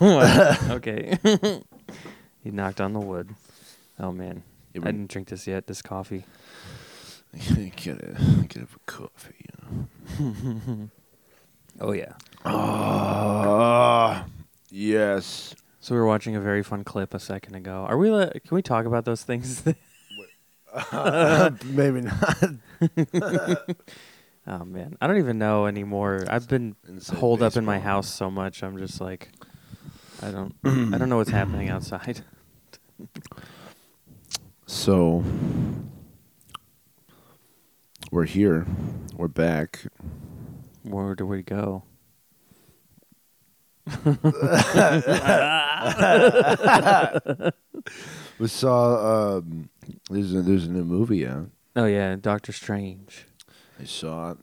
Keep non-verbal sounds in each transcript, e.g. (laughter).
(laughs) (laughs) Okay. (laughs) he knocked on the wood. Oh man, Yeah, I didn't drink this yet. This coffee. get a get a coffee. You know. Oh yeah. Ah, yes. So we were watching a very fun clip a second ago. Are we? Can we talk about those things? Maybe not. oh man, I don't even know anymore. I've been Inside holed up in my baseball. house so much. I'm just like, I don't, (clears throat) I don't know what's happening outside. So we're here. We're back. Where do we go? (laughs) We saw um, there's a, there's a new movie out. Oh yeah, Doctor Strange. I saw it.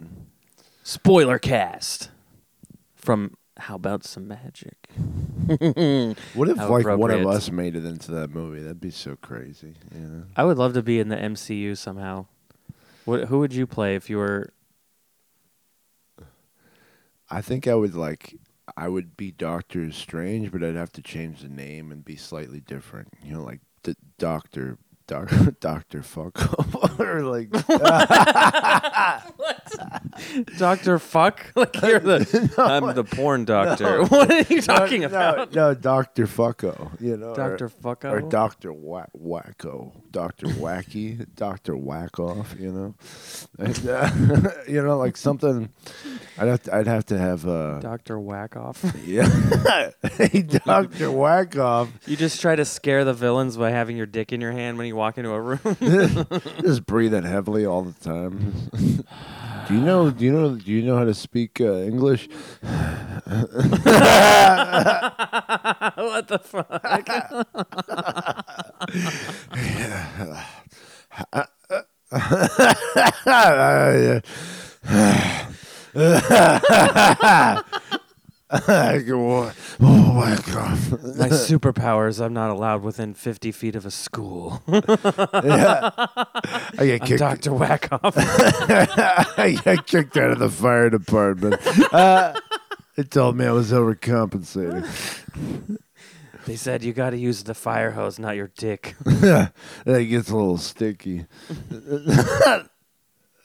Spoiler cast from How About Some Magic. (laughs) What if How like one appropriate. of us made it into that movie? That'd be so crazy. Know? I would love to be in the MCU somehow. What? Who would you play if you were? I think I would like I would be Doctor Strange, but I'd have to change the name and be slightly different. You know, like d- Doctor Doc, (laughs) Doctor Fuck (laughs) or like (laughs) Doctor Fuck? Like you're the I'm the porn doctor. What are you talking no, about? No, Doctor Fucko. You know, or- Doctor Fucko. or Doctor Wha- Wacko, Doctor Wacky, Doctor Whack Off. You know, and, uh, you know, like something. I'd have to, I'd have to have uh, Doctor Whack Off. yeah, hey, Doctor Whack Off. you just try to scare the villains by having your dick in your hand when you walk into a room. (laughs) Just breathing heavily all the time. (sighs) do you know? Do you know? Do you know how to speak uh, English? (laughs) what the fuck? (laughs) (sighs) (laughs) oh my god! My (laughs) superpowers. I'm not allowed within 50 feet of a school. yeah, I get kicked. Doctor Whack Off. (laughs) I got kicked out of the fire department. Uh, it told me I was overcompensating. they said you got to use the fire hose, not your dick. that gets a little sticky.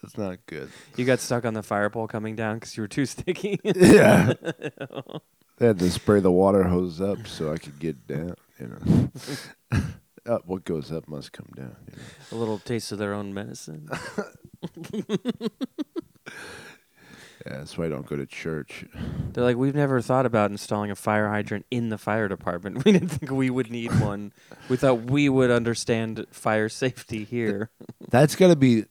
That's not good. You got stuck on the fire pole coming down because you were too (laughs) sticky. Yeah. (laughs) they had to spray the water hose up so I could get down. You know, (laughs) up, what goes up must come down. You know? a little taste of their own medicine. Yeah, that's why I don't go to church. They're like, we've never thought about installing a fire hydrant in the fire department. We didn't think we would need one. We thought we would understand fire safety here. That's got to be.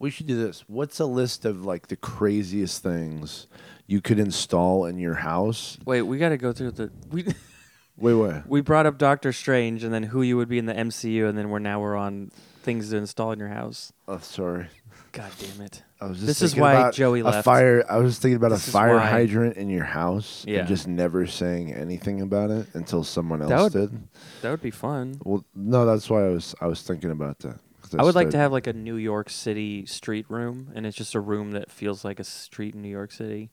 We should do this. What's a list of like the craziest things you could install in your house? Wait, we got to go through the we (laughs) Wait, wait. we brought up Doctor Strange and then who you would be in the MCU and then we're now we're on things to install in your house. Oh, sorry. God damn it. I was just This is why Joey a fire. I was thinking about This a fire hydrant in your house Yeah. and just never saying anything about it until someone That else would- did. That would be fun. Well, no, that's why I was I was thinking about that. I would like to have like a New York City street room, and it's just a room that feels like a street in New York City.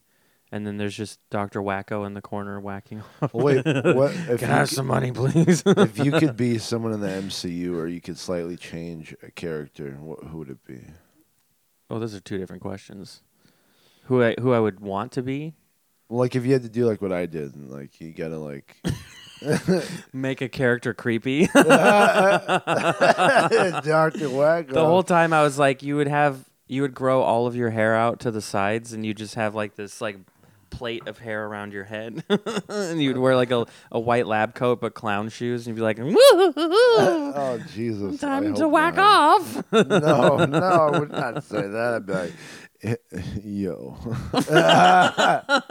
And then there's just Doctor Wacko in the corner whacking. off. (laughs) Well, wait, what if Can I have could- some money, please? (laughs) if you could (laughs) be someone in the MCU or you could slightly change a character, what, who would it be? oh, those are two different questions. Who I who I would want to be? Well, like if you had to do like what I did, and like you gotta like (laughs) Make a character creepy. (laughs) (laughs) Doctor Wacko. the whole time I was like, you would have you would grow all of your hair out to the sides, and you just have like this like plate of hair around your head, and you'd wear like a, a white lab coat but clown shoes, and you'd be like, oh Jesus! Time to whack not. off. No, no, I would not say that. I'd be like, "Eh, (laughs) yo, (laughs)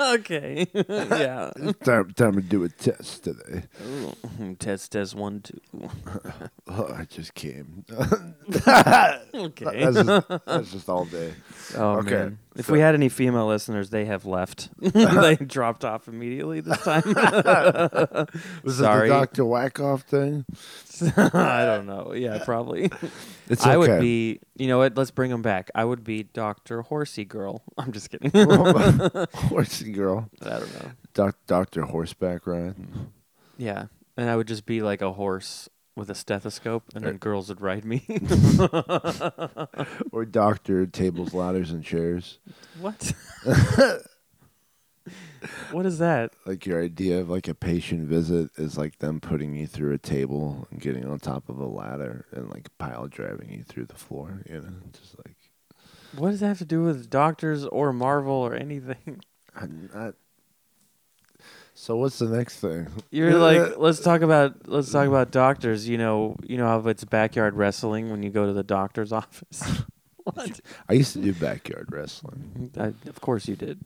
okay, (laughs) yeah. time, time to do a test today. Test test one two. Oh, I just came. Okay. that's, just, that's just all day. Oh Okay, man! If so- we had any female listeners, they have left. (laughs) (laughs) they dropped off immediately this time. (laughs) Was Sorry. it the Doctor Wackoff thing? I don't know. Yeah, probably. It's okay. I would be. You know what? Let's bring him back. I would be Doctor Horsey Girl. I'm just kidding. Horsey girl. I don't know. Doc, Doctor Horseback Ride. Yeah, and I would just be like a horse with a stethoscope, and then girls would ride me. (laughs) Or Doctor Tables, Ladders, and Chairs. what? (laughs) what is that? Like your idea of like a patient visit is like them putting you through a table and getting on top of a ladder and like pile driving you through the floor. You know, just like What does that have to do with doctors or Marvel or anything? I'm not. So what's the next thing? You're like, (laughs) let's talk about let's talk about doctors. You know, you know how it's backyard wrestling when you go to the doctor's (laughs) office. what? I used to do backyard wrestling I, of course you did.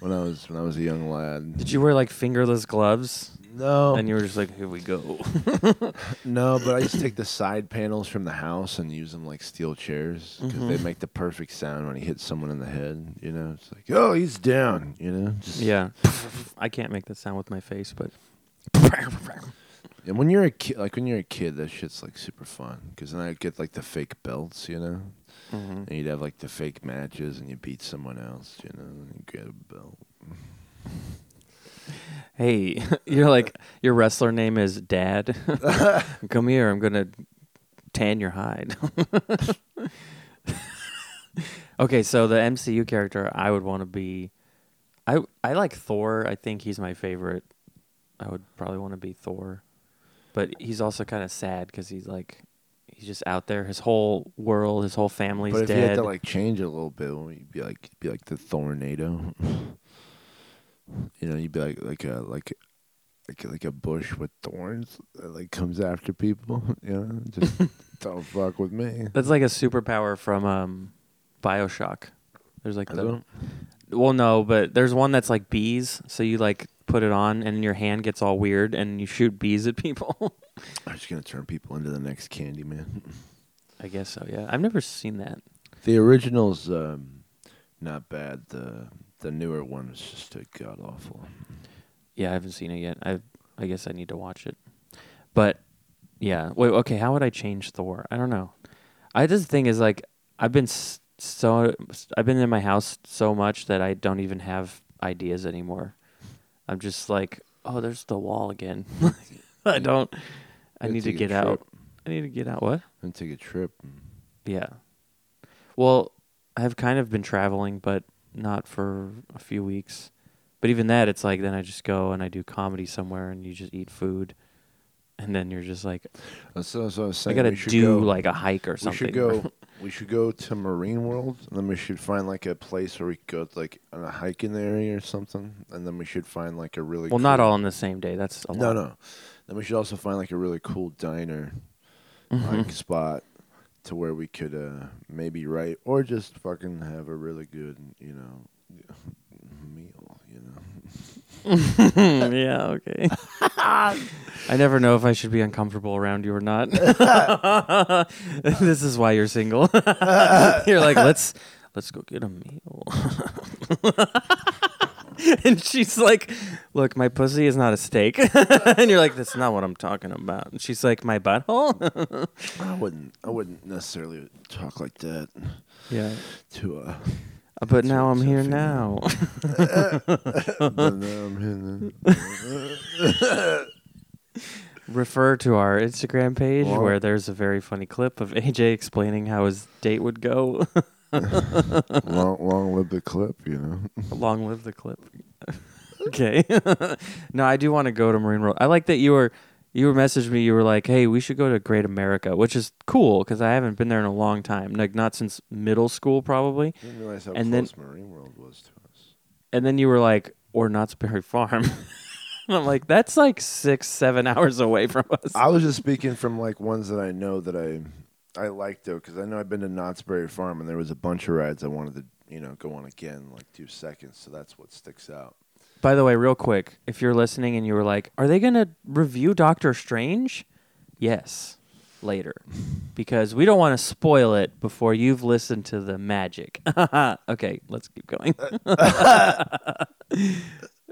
when I was when I was a young lad. Did you wear like fingerless gloves? No, And you were just like, here we go. (laughs) no, but I just take the (laughs) side panels from the house and use them like steel chairs because they Mhm. make the perfect sound when he hits someone in the head. You know, it's like, oh, he's down. You know, just yeah. (laughs) I can't make that sound with my face, but And when you're a kid, like when you're a kid, that shit's like super fun because then I get like the fake belts, you know, Mhm. and you'd have like the fake matches and you beat someone else, you know, and you get a belt. Hey, (laughs) you're like your wrestler name is Dad. (laughs) Come here, I'm gonna tan your hide. (laughs) okay, so the MCU character I would want to be, I I like Thor. I think he's my favorite. I would probably want to be Thor, but he's also kind of sad because he's like, he's just out there. His whole world, his whole family's but if dead. you had to like change it a little bit, well, you'd be like be like the Thornado. You know, you'd be like like a like like like a bush with thorns that like comes after people. (laughs) You know, just (laughs) don't fuck with me. That's like a superpower from um, Bioshock. There's like the? Well, no, but there's one that's like bees. So you like put it on, and your hand gets all weird, and you shoot bees at people. (laughs) I'm just gonna turn people into the next Candyman. I guess so. Yeah, I've never seen that. The original's um, not bad. The the newer one is just a god awful. Yeah, I haven't seen it yet. I I guess I need to watch it. But yeah, wait. Okay, how would I change Thor? I don't know. I just thing is like I've been so I've been in my house so much that I don't even have ideas anymore. I'm just like, oh, there's the wall again. (laughs) I don't. I need to get out. I need to get out. What? And take a trip. Yeah. Well, I've kind of been traveling, but not for a few weeks. But even that, it's like then I just go and I do comedy somewhere, and you just eat food, and then you're just like, That's, that's what I was saying. I gotta we should do go, like a hike or something. We should go. (laughs) we should go to Marine World, and then we should find like a place where we could go like on a hike in the area or something, and then we should find like a really well, not all on the same day. That's a No, lot. no. No. Then we should also find like a really cool diner Mhm. like spot to where we could uh maybe write or just fucking have a really good you know (laughs) meal. You know. (laughs) yeah. (laughs) Okay. I never know if I should be uncomfortable around you or not. this is why you're single. you're like, let's let's go get a meal. (laughs) and she's like, "Look, my pussy is not a steak." (laughs) and you're like, "That's not what I'm talking about." And she's like, "My butthole." (laughs) I wouldn't. I wouldn't necessarily talk like that yeah. to uh. But now I'm here now. now I'm hitting Refer to our Instagram page where there's a very funny clip of AJ explaining how his date would go. (laughs) long, long live the clip. You know. (laughs) Long live the clip. (laughs) okay. no, I do want to go to Marine World. I like that you were you were messaged me. You were like, "Hey, we should go to Great America," which is cool because I haven't been there in a long time. Like not since middle school, probably. I didn't realize how And then- Marine World was to us. And then you were like, "Or Knott's Berry Farm." I'm like, "That's like six, seven hours away from us." I was just speaking from like ones that I know that I I liked though, because I know I've been to Knott's Berry Farm and there was a bunch of rides I wanted to you know go on again like two seconds. So that's what sticks out. By the way, real quick, if you're listening and you were like, "Are they gonna review Doctor Strange?" Yes, later, (laughs) because we don't want to spoil it before you've listened to the magic. (laughs) okay, let's keep going. (laughs)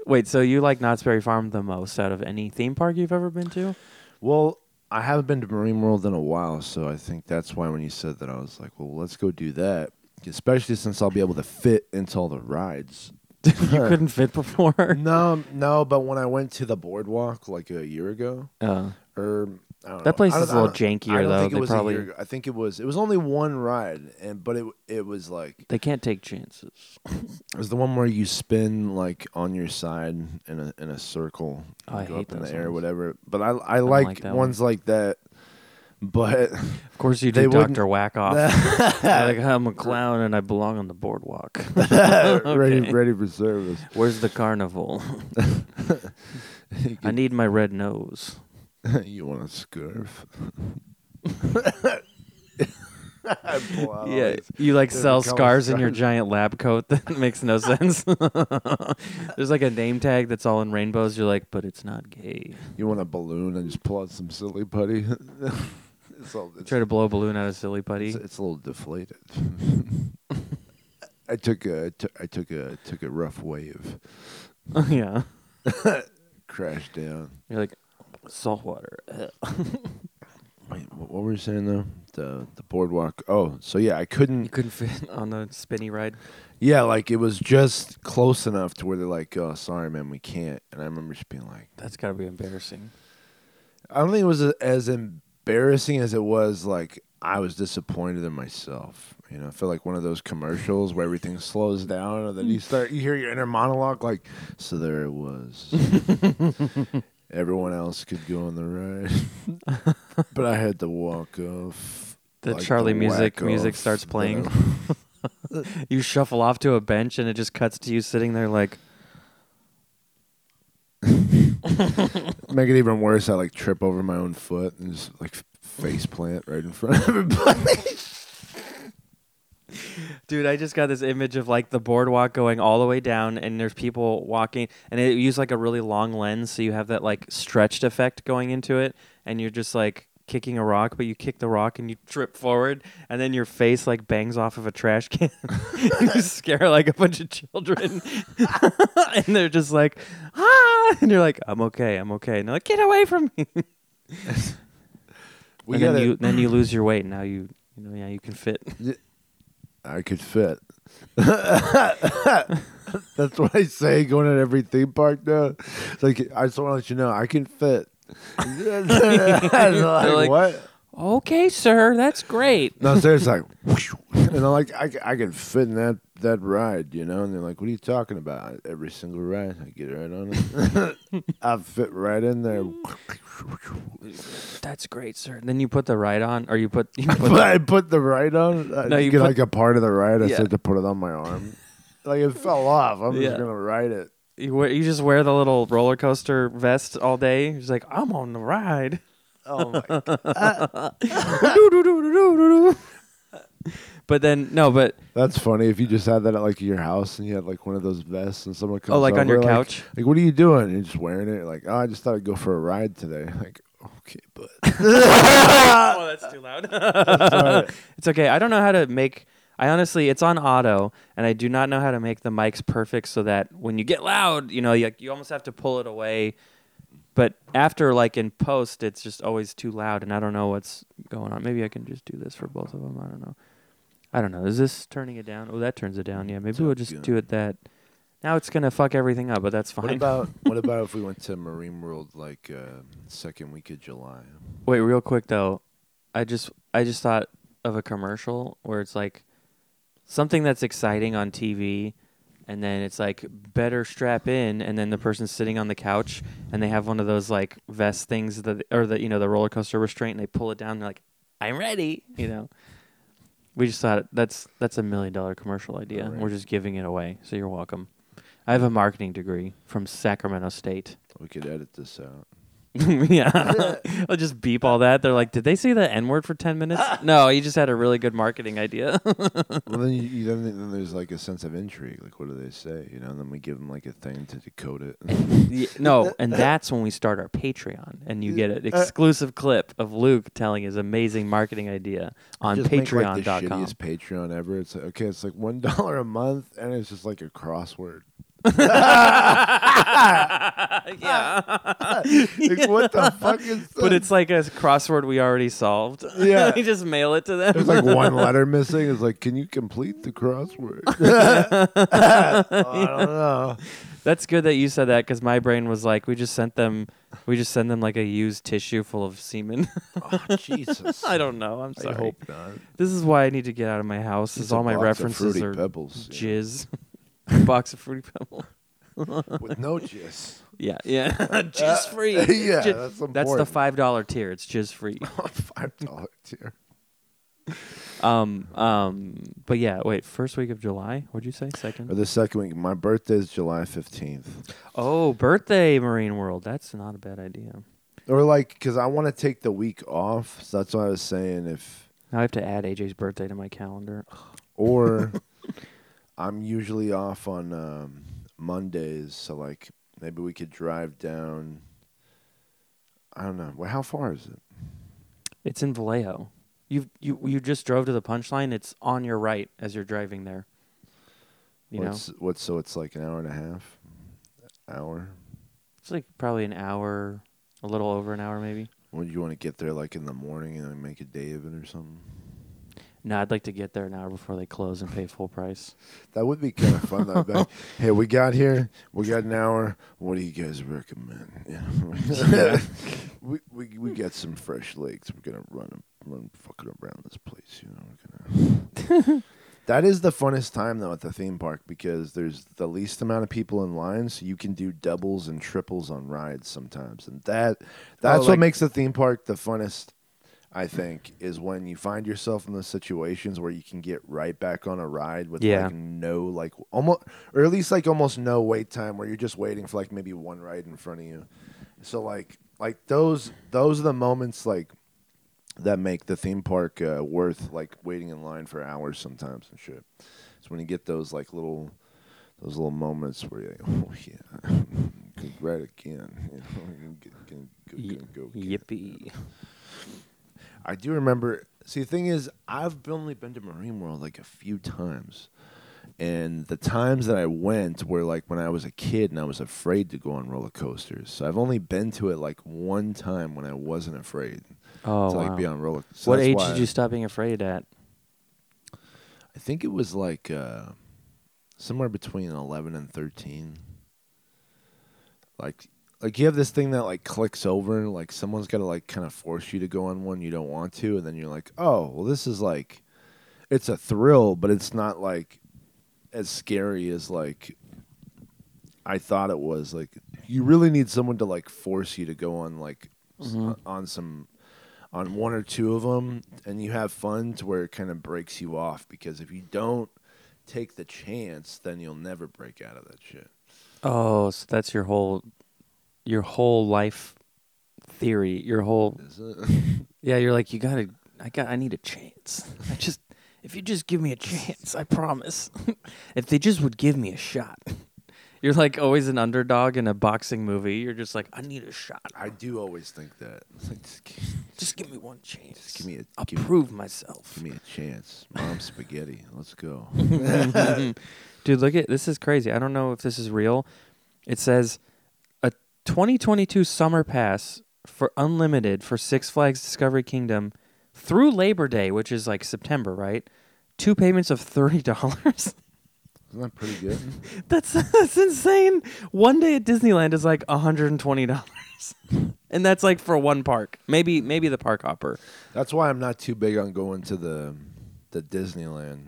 Wait, so you like Knott's Berry Farm the most out of any theme park you've ever been to? Well, I haven't been to Marine World in a while, so I think that's why when you said that, I was like, well, let's go do that. Especially since I'll be able to fit into all the rides. (laughs) you couldn't fit before. (laughs) No, no, but when I went to the boardwalk like a year ago, Uh, or I don't know, That place is a little jankier, though. Think it They probably-. I think it was. It was only one ride, and but it it was like they can't take chances. it was the one where you spin like on your side in a in a circle, Oh, I go hate up in the air, or whatever. But I I, like, like ones like that. But Of course, you do Doctor Whack Off. (laughs) like I'm a clown and I belong on the boardwalk. (laughs) (laughs) ready ready for service. Where's the carnival? I need my red nose. (laughs) you want a scarf? I pull out all yeah, you like sell scars in your giant lab coat. (laughs) That makes no sense. (laughs) There's like a name tag that's all in rainbows. You're like, but it's not gay. You want a balloon and just pull out some silly putty. it's, all, it's, Try to blow a balloon out of silly putty. it's, it's a little deflated. I took a I took- took a took a rough wave, yeah, crashed down. you're like salt water. (laughs) Wait, what were you saying though? The the boardwalk. Oh, so yeah, I couldn't. You couldn't fit (laughs) on the spinny ride. Yeah, like it was just close enough to where they're like, "Oh, sorry, man, we can't." And I remember just being like, That's got to be embarrassing. I don't think it was a- as embarrassing as it was like I was disappointed in myself. You know, I feel like one of those commercials where everything slows down and then you (laughs) start you hear your inner monologue like, so there it was. Everyone else could go on the ride, (laughs) but I had to walk off. The like Charlie music music off starts playing. (laughs) You shuffle off to a bench and it just cuts to you sitting there like (laughs) Make it even worse, I like trip over my own foot and just like face plant right in front of everybody. Dude, I just got this image of like the boardwalk going all the way down, and there's people walking, and it used like a really long lens, so you have that like stretched effect going into it, and you're just like kicking a rock, but you kick the rock and you trip forward, and then your face like bangs off of a trash can, and (laughs) you (laughs) scare like a bunch of children, (laughs) and they're just like, ah, and you're like, I'm okay, I'm okay, and they're like, get away from me, We and gotta, then you then you (clears throat) lose your weight, and now you you know yeah you can fit. I could fit. (laughs) That's what I say going at every theme park now. It's like I just want to let you know I can fit. (laughs) (laughs) Like, like- what? Okay, sir, that's great. No, seriously, like, (laughs) whoosh. and I'm like, I, I can fit in that that ride, you know. And they're like, "What are you talking about?" Every single ride, I get right on it. (laughs) I fit right in there. That's great, sir. Then you put the ride on, or you put you put But I put the ride on. I No, you get put- like a part of the ride. I Yeah. said to put it on my arm. Like it fell off. I'm Yeah. just gonna ride it. you, wear, you just wear the little roller coaster vest all day. You're like I'm on the ride. Oh my god. (laughs) but then no, but That's funny. If you just had that at like your house and you had like one of those vests and someone comes oh, like on over, your like- couch. Like, what are you doing? You're just wearing it. Like, oh, I just thought I'd go for a ride today. (laughs) Like, okay, but (laughs) oh, that's too loud. sorry. it's okay. I don't know how to make. I honestly, it's on auto, and I do not know how to make the mics perfect so that when you get loud, you know, you, you almost have to pull it away. But after, like in post, it's just always too loud, and I don't know what's going on. Maybe I can just do this for both of them. I don't know. I don't know. Is this turning it down? Oh, that turns it down. Yeah, maybe we'll just good. do it that. Now it's gonna fuck everything up, but that's fine. what about (laughs) what about if we went to Marine World like uh, second week of July? Wait, real quick though, I just I just thought of a commercial where it's like something that's exciting on TV, and then it's like better strap in, and then the person's sitting on the couch and they have one of those like vest things that or the you know the roller coaster restraint, and they pull it down. And they're like, I'm ready, you know. We just thought that's that's a million dollar commercial idea. Alright. We're just giving it away, so you're welcome. I have a marketing degree from Sacramento State. We could edit this out. (laughs) yeah. (laughs) I'll just beep all that. They're like, did they say the N word for 10 minutes? (laughs) no, you just had a really good marketing idea. well, then, you, you, then, then there's like a sense of intrigue. Like, what do they say? You know, and then we give them like a thing to decode it. Yeah, no, and that's when we start our Patreon and you get an uh, exclusive clip of Luke telling his amazing marketing idea on Just make, like, the patreon.com. shittiest Patreon ever. It's like, okay, it's like one dollar a month, and it's just like a crossword. (laughs) yeah. (laughs) Like, what the fuck is? (laughs) But it's like a crossword we already solved. Yeah. you just mail it to them. There's like one letter missing. It's like, can you complete the crossword? Oh, I don't know. That's good that you said that because my brain was like, we just sent them, we just send them like a used tissue full of semen. Oh Jesus! I don't know. I'm I sorry. hope not. This is why I need to get out of my house. Is It's all my box of references Fruity are pebbles yeah. jizz. Box of fruity pebble. with no jizz. Yeah, yeah, (laughs) (laughs) jizz free. (laughs) yeah, Ji- that's That's the important. five dollar tier. It's jizz free. five dollar tier. Um, um, but yeah, wait. First week of July. What'd you say? Second. Or the second week. My birthday is July fifteenth. Oh, birthday, Marine World. That's not a bad idea. Or like, because I want to take the week off. So that's what I was saying if, Now I have to add AJ's birthday to my calendar. or I'm usually off on um, Mondays. So like, maybe we could drive down. I don't know. Well, how far is it? It's in Vallejo. You you you just drove to the punchline. It's on your right as you're driving there. You know, what's, what's so it's like an hour and a half, hour. it's like probably an hour, a little over an hour maybe. Would you want to get there like in the morning and make a day of it or something? No, I'd like to get there an hour before they close and pay full price. That would be kind of fun. Though. Like, (laughs) hey, we got here. We got an hour. What do you guys recommend? (laughs) Yeah. (laughs) we, we we got some fresh legs. We're gonna run run fucking around this place. You know. We're gonna. that is the funnest time though at the theme park because there's the least amount of people in line, so you can do doubles and triples on rides sometimes, and that oh, that's like- what makes the theme park the funnest. I think is when you find yourself in those situations where you can get right back on a ride with Yeah. like no like almost or at least like almost no wait time where you're just waiting for like maybe one ride in front of you. So like like those those are the moments like that make the theme park uh, worth like waiting in line for hours sometimes and shit. It's when you get those like little those little moments where you're like, oh yeah, (laughs) right again. (laughs) You know, gonna, gonna, Ye- gonna go get it. Yippee! I do remember. See, the thing is, I've only been to Marine World like a few times, and the times that I went were like when I was a kid and I was afraid to go on roller coasters. So I've only been to it like one time when I wasn't afraid Oh to like wow. be on roller. So what age did you stop being afraid at? I think it was like uh, somewhere between eleven and thirteen. Like, like you have this thing that like clicks over, and like someone's got to like kind of force you to go on one you don't want to, and then you're like, oh, well, this is like, it's a thrill, but it's not like as scary as like I thought it was. Like, you really need someone to like force you to go on like s- Mhm. on some on one or two of them, and you have fun to where it kind of breaks you off. Because if you don't take the chance, then you'll never break out of that shit. Oh, so that's your whole, your whole life theory. Your whole (laughs) yeah. You're like you gotta. I got. I need a chance. I just. If you just give me a chance, I promise. (laughs) if they just would give me a shot. (laughs) You're like always an underdog in a boxing movie. You're just like, I need a shot. I do always think that. Just, gi- Just give me one chance. just give me a I'll give, prove myself. give me a chance. Mom spaghetti. Let's go. Dude, look at this is crazy. I don't know if this is real. It says 2022 summer pass for unlimited for Six Flags Discovery Kingdom through Labor Day, which is like September, right? Two payments of thirty dollars. (laughs) Isn't that pretty good? (laughs) that's that's insane. One day at Disneyland is like hundred and twenty dollars, (laughs) and that's like for one park. Maybe maybe the park hopper. That's why I'm not too big on going to the the Disneyland.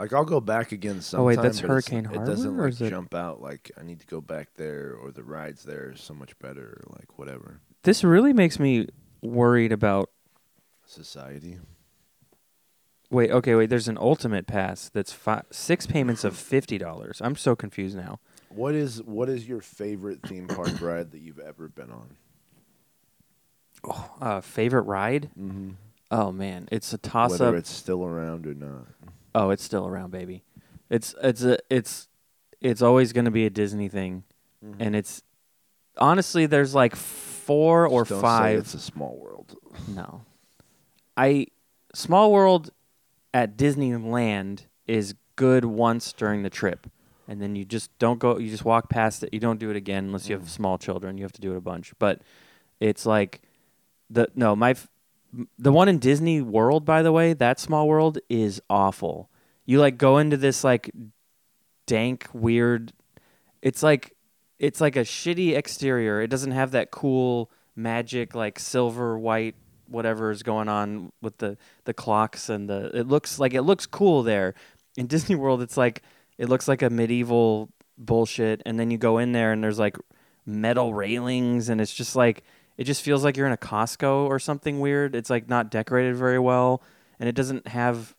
Like I'll go back again sometime. Oh, wait, that's but it's- Hurricane It doesn't Harbor, or like is it- jump out like I need to go back there or the rides there are so much better or like whatever. This really makes me worried about Society. Wait, okay, wait. There's an ultimate pass that's fi- six payments of fifty dollars. I'm so confused now. What is what is your favorite theme park (coughs) ride that you've ever been on? Oh uh, favorite ride? Mm-hmm. Oh man, it's a toss Whether up. it's still around or not. Oh, it's still around, baby. It's it's a it's it's always going to be a Disney thing, Mm-hmm. and it's honestly there's like four or Just don't say five. it's a small world. No, I Small World at Disneyland is good once during the trip, and then you just don't go. You just walk past it. You don't do it again unless you have Mm. small children. You have to do it a bunch. But it's like the no my f- the one in Disney World, by the way, that small world is awful. You like go into this like dank, weird. It's like it's like a shitty exterior. It doesn't have that cool magic like silver white whatever is going on with the the clocks and the it looks like it looks cool there. In (laughs) Disney World it's like it looks like a medieval bullshit and then you go in there and there's like metal railings and it's just like it just feels like you're in a Costco or something weird. It's like not decorated very well and it doesn't have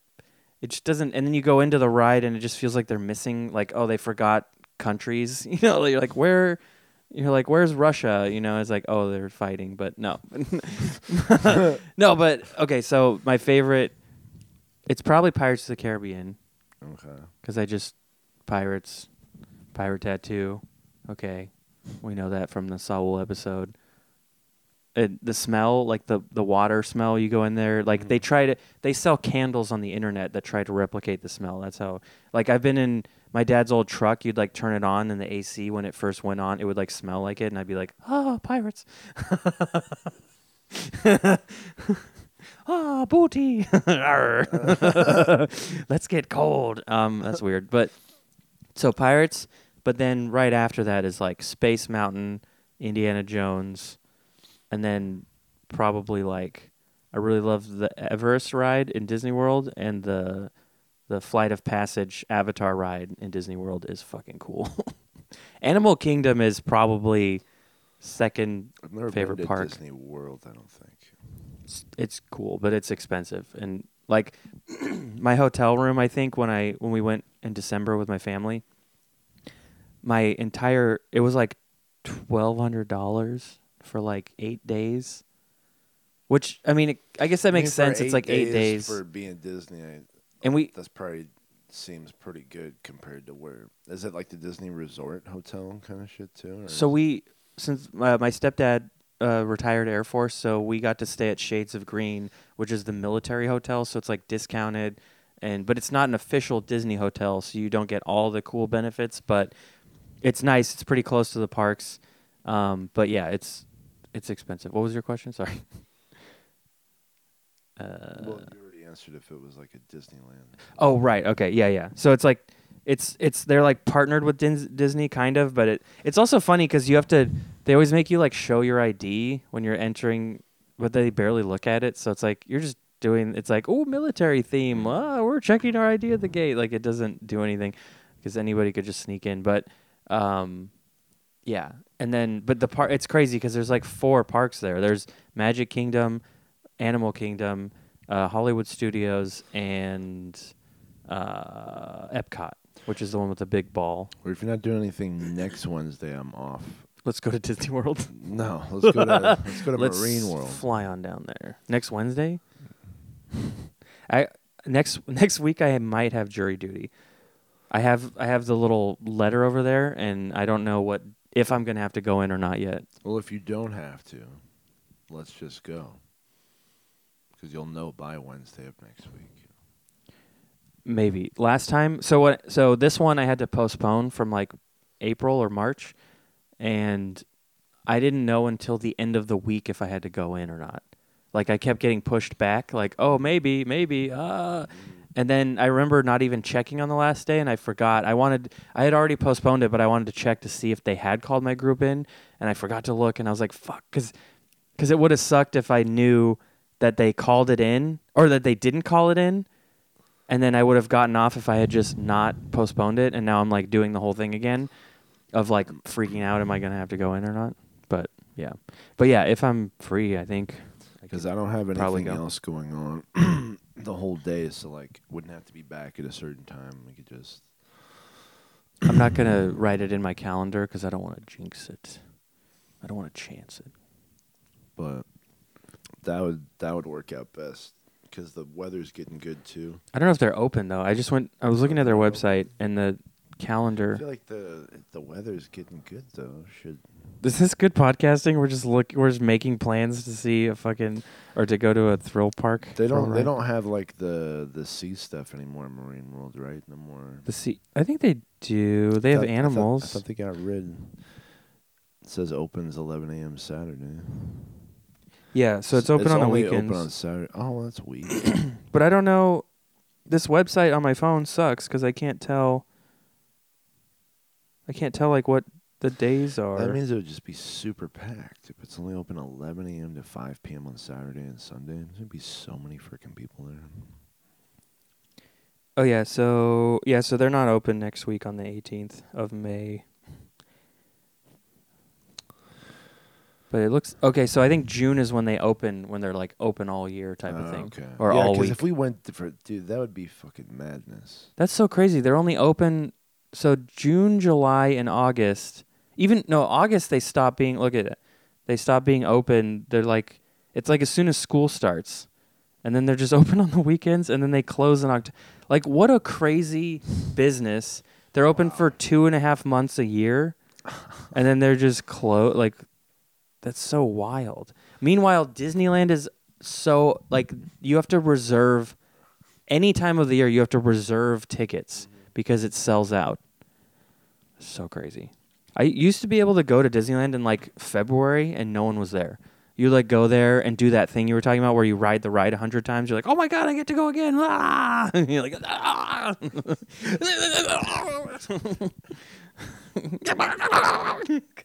it just doesn't and then you go into the ride and it just feels like they're missing like oh they forgot countries (laughs) you know? You're like where you're like where's russia? You know it's like oh they're fighting but no. (laughs) No but okay so my favorite it's probably pirates of the caribbean. Okay. because i just pirates pirate tattoo. Okay. We know that from the saul episode it, the smell like the the water smell you go in there like they try to they sell candles on the internet that try to replicate the smell that's how like i've been in my dad's old truck you'd like turn it on and the ac when it first went on it would like smell like it and i'd be like oh pirates. (laughs) Ah booty. (laughs) Let's get cold. Um that's weird but so pirates but then right after that is like space mountain indiana jones and then probably like I really love the Everest ride in Disney World and the the Flight of Passage Avatar ride in Disney World is fucking cool. (laughs) Animal Kingdom is probably second. I've never Favorite been to park? Disney World. I don't think. It's, it's cool, but it's expensive and like (clears throat) my hotel room. I think when I when we went in December with my family, my entire it was like twelve hundred dollars for like eight days. Which I mean, it, I guess that I mean, makes sense. It's like eight days, for being Disney. I, and we that's probably seems pretty good compared to where is it like the Disney Resort hotel kind of shit too? so we since uh, my stepdad uh, retired Air Force, so we got to stay at Shades of Green, which is the military hotel. So it's like discounted, and but it's not an official Disney hotel, so you don't get all the cool benefits. But it's nice. It's pretty close to the parks. Um, but yeah, it's it's expensive. What was your question? Sorry. (laughs) Uh, well, you already answered if it was like a Disneyland. Oh right, okay, yeah, yeah. So it's like it's it's they're like partnered with Dis- Disney kind of, but it it's also funny because you have to. They always make you like show your ID when you're entering, but they barely look at it. So it's like you're just doing. It's like oh military theme. Oh, we're checking our ID at the gate. Like it doesn't do anything because anybody could just sneak in. But um, yeah, and then but the part it's crazy because there's like four parks there. There's Magic Kingdom, Animal Kingdom, uh, Hollywood Studios, and uh, Epcot, which is the one with the big ball. Or if you're not doing anything next Wednesday, I'm off. Let's go to Disney (laughs) World. No, let's go to (laughs) let's go to Let's Marine World. fly on down there next Wednesday. (laughs) I next next week I might have jury duty. I have I have the little letter over there, and I don't know what if I'm gonna have to go in or not yet. Well, if you don't have to, let's just go. Because you'll know by Wednesday of next week. Maybe last time. So what? So this one I had to postpone from like April or March, and I didn't know until the end of the week if I had to go in or not. Like I kept getting pushed back. Like oh maybe maybe uh, and then I remember not even checking on the last day, and I forgot. I wanted I had already postponed it, but I wanted to check to see if they had called my group in, and I forgot to look, and I was like fuck, because because it would have sucked if I knew that they called it in or that they didn't call it in and then I would have gotten off if I had just not postponed it. And now I'm like doing the whole thing again of like freaking out. Am I gonna have to go in or not? But yeah, but yeah, if I'm free, I think Because I don't have anything go. else going on (clears throat) (clears throat) the whole day, so like wouldn't have to be back at a certain time. We could just I'm not gonna write it in my calendar because I don't want to jinx it. I don't want to chance it. but that would that would work out best because the weather's getting good too. I don't know if they're open though. I just went. I was looking at their oh. website and the calendar I calendar. feel like the the weather's getting good though. Should Is this good podcasting? We're just look. We're just making plans to see a fucking or to go to a thrill park. They don't. They ride. don't have like the the sea stuff anymore in Marine World, right? No more. The sea. I think they do. They have thought- I thought- animals. I thought, they got rid. It says opens 11 a.m. Saturday. yeah. So it's open on the weekends. Open on Saturday. Oh, that's weak. (coughs) but I don't know. This website on my phone sucks because I can't tell. I can't tell like what the days are. that means it would just be super packed. If it's only open 11 a.m. to 5 p.m. on Saturday and Sunday, there's gonna be so many freaking people there. oh yeah. So yeah. So they're not open next week on the 18th of May. But it looks okay. So I think June is when they open, when they're like open all year type of Oh, thing, Okay. or yeah, all week. if we went for dude, that would be fucking madness. That's so crazy. They're only open so June, July, and August. Even no August, they stop being. Look at it. They stop being open. They're like it's like as soon as school starts, and then they're just (laughs) open on the weekends, and then they close in October. Like what a crazy business. They're open for two and a half months a year, and then they're just closed. Like that's so wild. Meanwhile, Disneyland is so like you have to reserve any time of the year. You have to reserve tickets because it sells out. So crazy. I used to be able to go to Disneyland in like February and no one was there. You like go there and do that thing you were talking about where you ride the ride a hundred times. You're like, oh my god, I get to go again! Ah! (laughs) And you're like, ah! (laughs)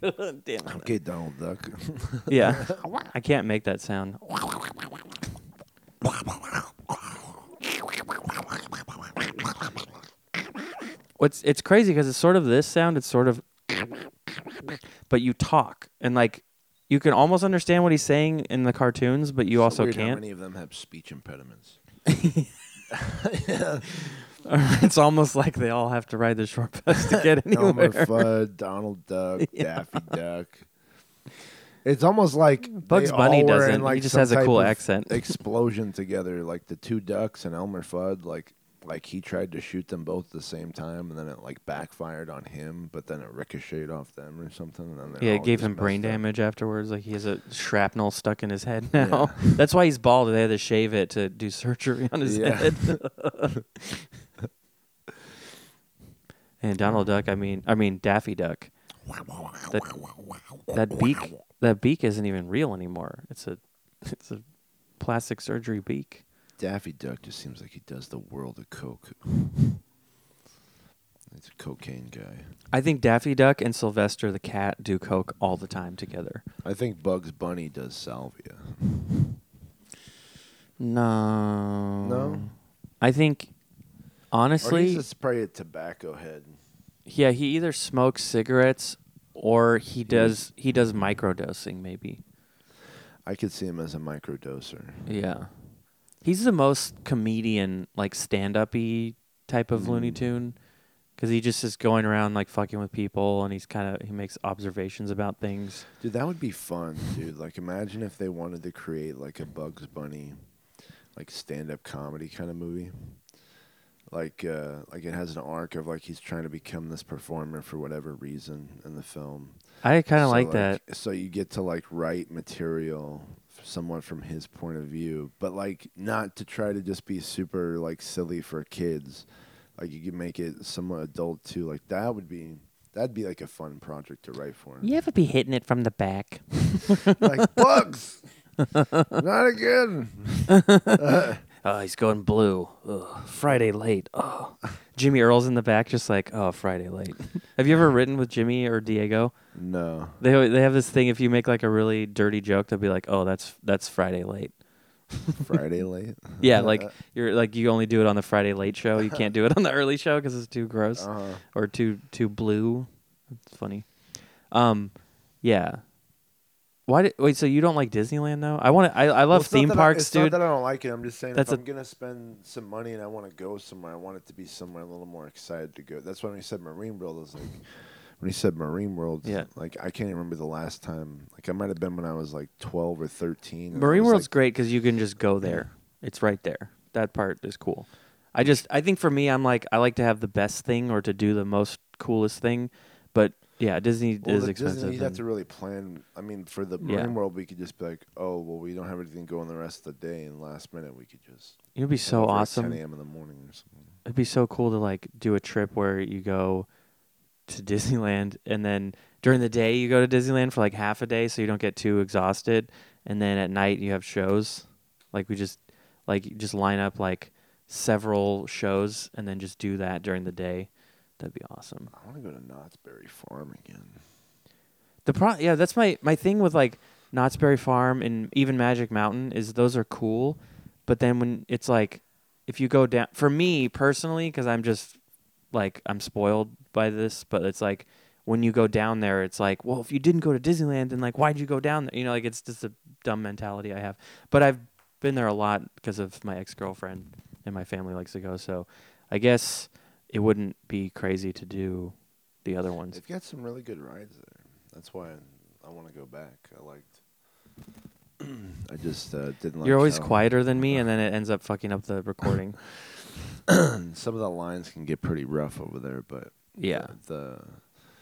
God damn it. Okay, Donald Duck. Yeah, (laughs) I can't make that sound. What's it's crazy because it's sort of this sound. It's sort of, but you talk and like you can almost understand what he's saying in the cartoons, but you So also weird how can't. many of them have speech impediments? (laughs) it's almost like they all have to ride the short bus to get (laughs) Elmer anywhere. Fudd, Donald Duck, (laughs) Yeah. Daffy Duck. It's almost like Bugs they Bunny all were doesn't. In like he just some has a type cool of accent. Explosion together, like the two ducks and Elmer Fudd. Like, like he tried to shoot them both at the same time, and then it like backfired on him, but then it ricocheted off them or something. And then Yeah, it gave him brain up. damage afterwards. Like he has a shrapnel stuck in his head now. (laughs) That's why he's bald. They had to shave it to do surgery on his Yeah. head. (laughs) and Donald Duck, I mean, I mean Daffy Duck. That, that beak, that beak isn't even real anymore. It's a, (laughs) it's a plastic surgery beak. Daffy Duck just seems like he does the world of coke. (laughs) He's a cocaine guy. I think Daffy Duck and Sylvester the cat do coke all the time together. I think Bugs Bunny does salvia. No. No? I think, Or honestly, he's just probably a tobacco head. Yeah, he either smokes cigarettes or he does he does microdosing maybe. I could see him as a microdoser. Yeah. He's the most comedian like stand-up-y type of Looney Mm. Tune cuz he just is going around like fucking with people and he's kind of he makes observations about things. Dude, that would be fun, dude. Like, imagine if they wanted to create like a Bugs Bunny, like stand-up comedy kind of movie. Like, uh, like it has an arc of like he's trying to become this performer for whatever reason in the film. I kind of So, like that. So you get to like write material somewhat from his point of view, but like not to try to just be super like silly for kids. Like you can make it somewhat adult too. Like that would be that'd be like a fun project to write for him. You ever be hitting it from the back? (laughs) like bugs. Not again. Oh, (laughs) he's going blue. Ugh, Friday late. Oh, Jimmy Earl's in the back, just like, oh, Friday late. (laughs) Have you ever written with Jimmy or Diego? No. They they have this thing. If you make like a really dirty joke, they'll be like, "Oh, that's that's Friday late." (laughs) Friday late. (laughs) Yeah, like you're like you only do it on the Friday late show. You can't do it on the early show because it's too gross Uh-huh. or too too blue. It's funny. Um, yeah. Why did wait? So you don't like Disneyland though? I want to. I, I love Well, theme that I- parks, it's dude. Not that I don't like it. I'm just saying That's if a- I'm gonna spend some money and I want to go somewhere, I want it to be somewhere a little more excited to go. That's why when he said Marine World, I was like, when he said Marine World, Yeah. like I can't even remember the last time. Like I might have been when I was like 12 or 13. Marine World's like, great because you can just go there. It's right there. That part is cool. I just I think for me, I'm like I like to have the best thing or to do the most coolest thing, but Yeah, Disney Well, is expensive. Disney, you'd have to really plan. I mean, for the Yeah. Marine World, we could just be like, oh, well, we don't have anything going the rest of the day, and last minute we could just. It'd be so awesome. 10 a.m. in the morning or something. It'd be so cool to like do a trip where you go to (laughs) Disneyland and then during the day you go to Disneyland for like half a day so you don't get too exhausted and then at night you have shows. Like we just like you just line up like several shows and then just do that during the day. That'd be awesome. I want to go to Knott's Berry Farm again. The pro yeah, that's my my thing with like Knott's Berry Farm and even Magic Mountain is those are cool, but then when it's like if you go down for me personally cuz I'm just like I'm spoiled by this, but it's like when you go down there it's like, well, if you didn't go to Disneyland then like why'd you go down there? You know, like it's just a dumb mentality I have. But I've been there a lot because of my ex-girlfriend and my family likes to go, so I guess it wouldn't be crazy to do the other ones. They've got some really good rides there. That's why I want to go back. I liked. (clears throat) I just uh, didn't like. You're always how- quieter than me, and then it (coughs) ends up fucking up the recording. (coughs) Some of the lines can get pretty rough over there, but Yeah. the, the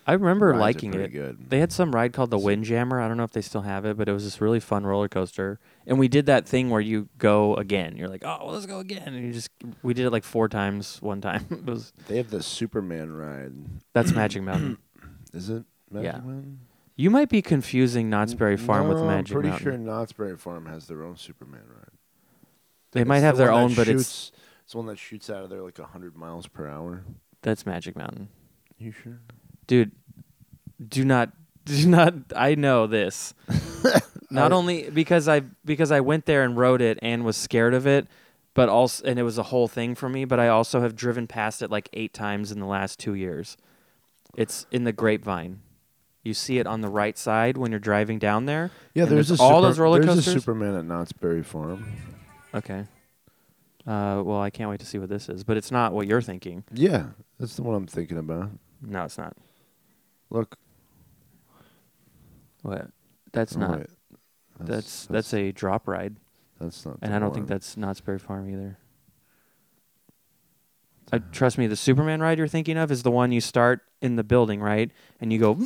I remember rides are liking pretty it. Good. They had some ride called the Windjammer. I don't know if they still have it, but it was this really fun roller coaster. And we did that thing where you go again. You're like, oh, well, let's go again. And you just, we did it like four times (laughs) one time. it was, They have the Superman ride. that's Magic Mountain. (clears throat) Is it Magic Yeah. Mountain? You might be confusing Knott's Berry Farm with No, Magic I'm pretty Mountain. sure Knott's Berry Farm has their own Superman ride. They might have the their own, but it's, it's the one that shoots out of there like hundred miles per hour. that's Magic Mountain. You sure? Dude, do not, (laughs) do not, I know this. (laughs) Not I- only because I because I went there and rode it and was scared of it, but also and it was a whole thing for me. But I also have driven past it like eight times in the last two years. It's in the Grapevine. You see it on the right side when you're driving down there. Yeah, there's, there's a all super- those roller coasters. there's a Superman at Knott's Berry Farm. Okay. Uh, well, I can't wait to see what this is, but it's not what you're thinking. Yeah, that's the one I'm thinking about. No, it's not. Look, What? That's oh, not. wait. That's, that's a drop ride, that's not. and the I don't think one. that's Knott's Berry Farm either. Uh, trust me, the Superman ride you're thinking of is the one you start in the building, right? And you go, (laughs)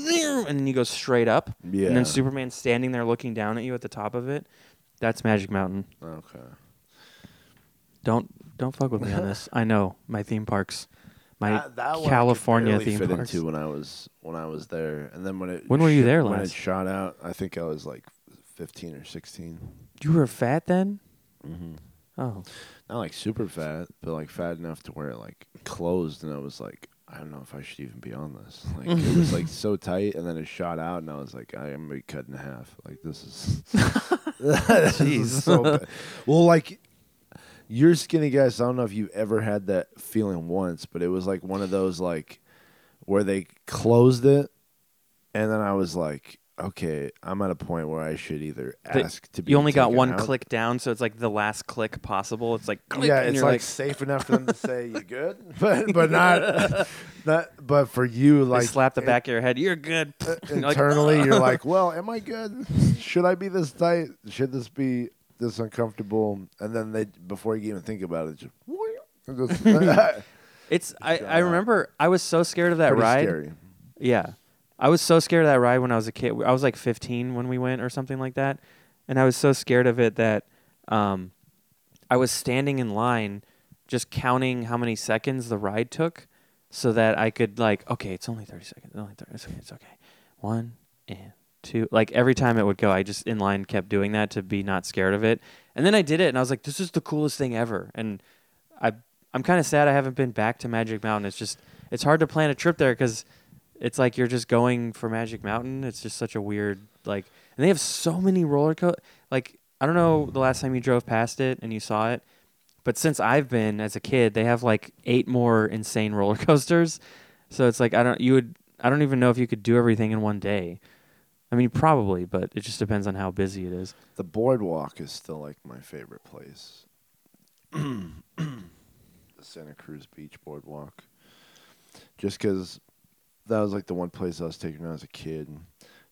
and then you go straight up, Yeah. and then Superman's standing there looking down at you at the top of it. That's Magic Mountain. Okay. Don't don't fuck with me on this. (laughs) I know my theme parks, my That- that one I California theme fit parks. into when I was when I was there, and then when it When were you sh- there When it shot out, I think I was like fifteen or sixteen. You were fat then? Mm-hmm. Oh, Not like super fat, but like fat enough to where it like closed, and I was like, I don't know if I should even be on this. (laughs) Like it was like so tight, and then it shot out, and I was like, I am gonna be cut in half. Like this is, (laughs) (laughs) this is so bad. Well, like you're skinny guys. I don't know if you've ever had that feeling once, but it was like one of those like where they closed it, and then I was like, okay, I'm at a point where I should either The- ask to be. you only got one out. click down, so it's like the last click possible. It's like click, yeah, and it's you're like, safe enough for them to say you (laughs) good, (laughs) but but not not. But for you, like like slap the in- back of your head. You're good. uh, (laughs) internally, you're like, well, am I good? Should I be this tight? Should this be this uncomfortable? And then they, before you even think about it, just, (laughs) (laughs) It's I, I remember I was so scared of that pretty ride. scary. Yeah. I was so scared of that ride when I was a kid. I was like 15 when we went or something like that. And I was so scared of it that um, I was standing in line just counting how many seconds the ride took so that I could, like, okay, it's only 30 seconds. Only 30 seconds. It's okay. One and two. Like every time it would go, I just in line kept doing that to be not scared of it. And then I did it and I was like, this is the coolest thing ever. And I, I'm kind of sad I haven't been back to Magic Mountain. It's just, it's hard to plan a trip there because it's like you're just going for Magic Mountain. It's just such a weird like, and they have so many roller Like I don't know the last time you drove past it and you saw it, but since I've been as a kid, they have like eight more insane (laughs) roller coasters. So it's like I don't you would I don't even know if you could do everything in one day. I mean probably, but it just depends on how busy it is. The boardwalk is still like my favorite place. (clears throat) the Santa Cruz Beach boardwalk. Just because that was like the one place I was taking when I was a kid.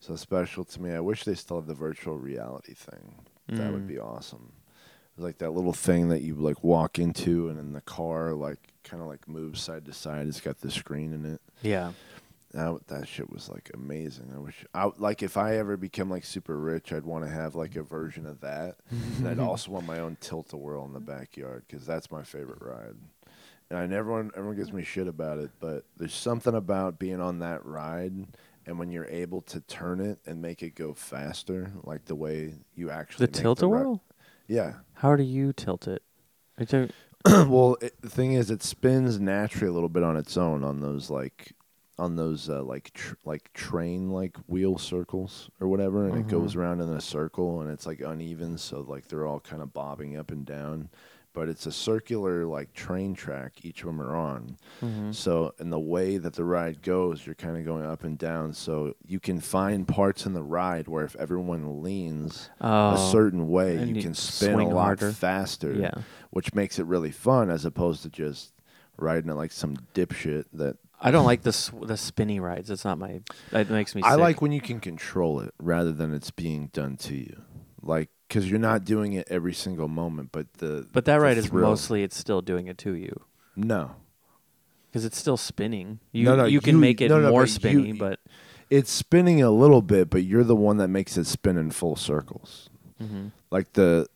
So special to me. I wish they still had the virtual reality thing. That would Mm. be awesome. It was like that little thing that you like walk into, and then the car like kind of like moves side to side. It's got the screen in it. Yeah. That that shit was like amazing. I wish I like if I ever become like super rich, I'd want to have like a version of that. and I'd (laughs) also want my own tilt a whirl in the backyard because that's my favorite ride. And I never want everyone gives me shit about it, but there's something about being on that ride and when you're able to turn it and make it go faster, like the way you actually The tilt a whirl. Yeah. How do you tilt it? I don't- (clears throat) well, it, the thing is, it spins naturally a little bit on its own on those like on those uh, like tr- like train like wheel circles or whatever, and it goes around in a circle, and it's like uneven, so like they're all kind of bobbing up and down. But it's a circular like train track each of them are on. Mm-hmm. So in the way that the ride goes, you're kind of going up and down. So you can find parts in the ride where if everyone leans Oh, a certain way, you you can spin a lot harder. faster yeah. which makes it really fun as opposed to just riding it like some dipshit that I don't like the s- the spinny rides. It's not my. It makes me. I sick. like when you can control it rather than it's being done to you. Like cuz you're not doing it every single moment, but the But that the ride is thrill- mostly it's still doing it to you No. because it's still spinning. You No, no, you can you- make it no, no, more but you- spinny, but It's spinning a little bit, but you're the one that makes it spin in full circles. Mhm. Like the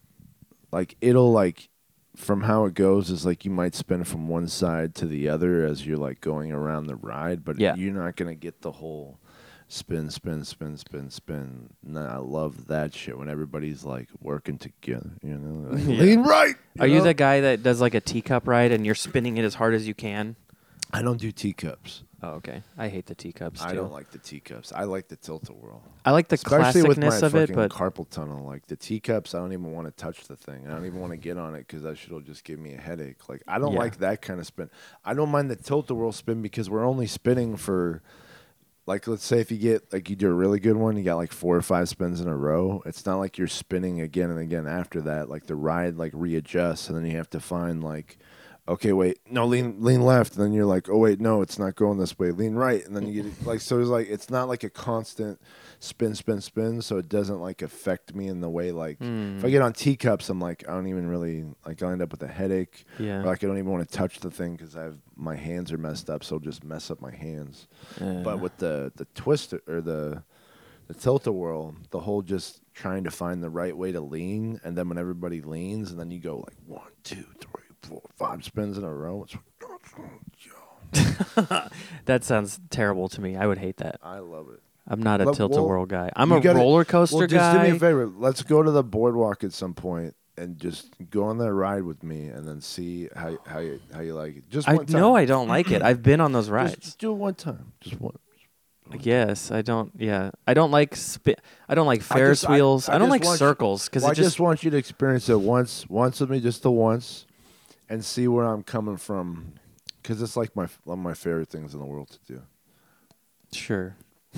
like it'll like from how it goes is like you might spin from one side to the other as you're like going around the ride, but Yeah. you're not gonna get the whole spin, spin, spin, spin, spin. No, I love that shit when everybody's like working together. You know, (laughs) like, Yeah. lean right. Are you the guy that does like a teacup ride and you're spinning it as hard as you can? I don't do teacups. Oh, okay. I hate the teacups. I don't like the teacups. I like the tilt a whirl. I like the Especially with my classicness of it, fucking but carpal tunnel, like the teacups, I don't even want to touch the thing. I don't even want to get on it because that shit'll just give me a headache. Like I don't Yeah. like that kind of spin. I don't mind the tilt the whirl spin because we're only spinning for, like, let's say if you get like you do a really good one, you got like four or five spins in a row. It's not like you're spinning again and again after that. Like the ride like readjusts, and then you have to find like. Okay, wait, no, lean, lean left, and then you're like, oh wait, no, it's not going this way. Lean right, and then you get (laughs) like, so it's like, it's not like a constant spin, spin, spin, so it doesn't like affect me in the way like if I Mm. get on teacups, I'm like I don't even really like I end up with a headache, yeah. or like I don't even want to touch the thing because I have my hands are messed up, so just mess up my hands. Uh, But with the the twister or the the tilt a whirl, the whole just trying to find the right way to lean, and then when everybody leans, and then you go like one, two, three, four, five spins in a row. It's (laughs) that sounds terrible to me. I would hate that. I love it. I'm not a tilt a well, whirl guy. I'm you a gotta- roller coaster Well, just guy. do me a favor. Let's go to the boardwalk at some point and just go on that ride with me, and then see how how you how you like it. Just I one time. know I don't like it. I've been on those Just- rides. Just, do it one time. Just one. Yes, I don't. Yeah, I don't like spin. I don't like I Ferris just- I- wheels. I, I don't just like want you- circles because Well, I it just, just. want you to experience it once, once with me, just the once, and see where I'm coming from, because it's like my one of my favorite things in the world to do. Sure. (laughs)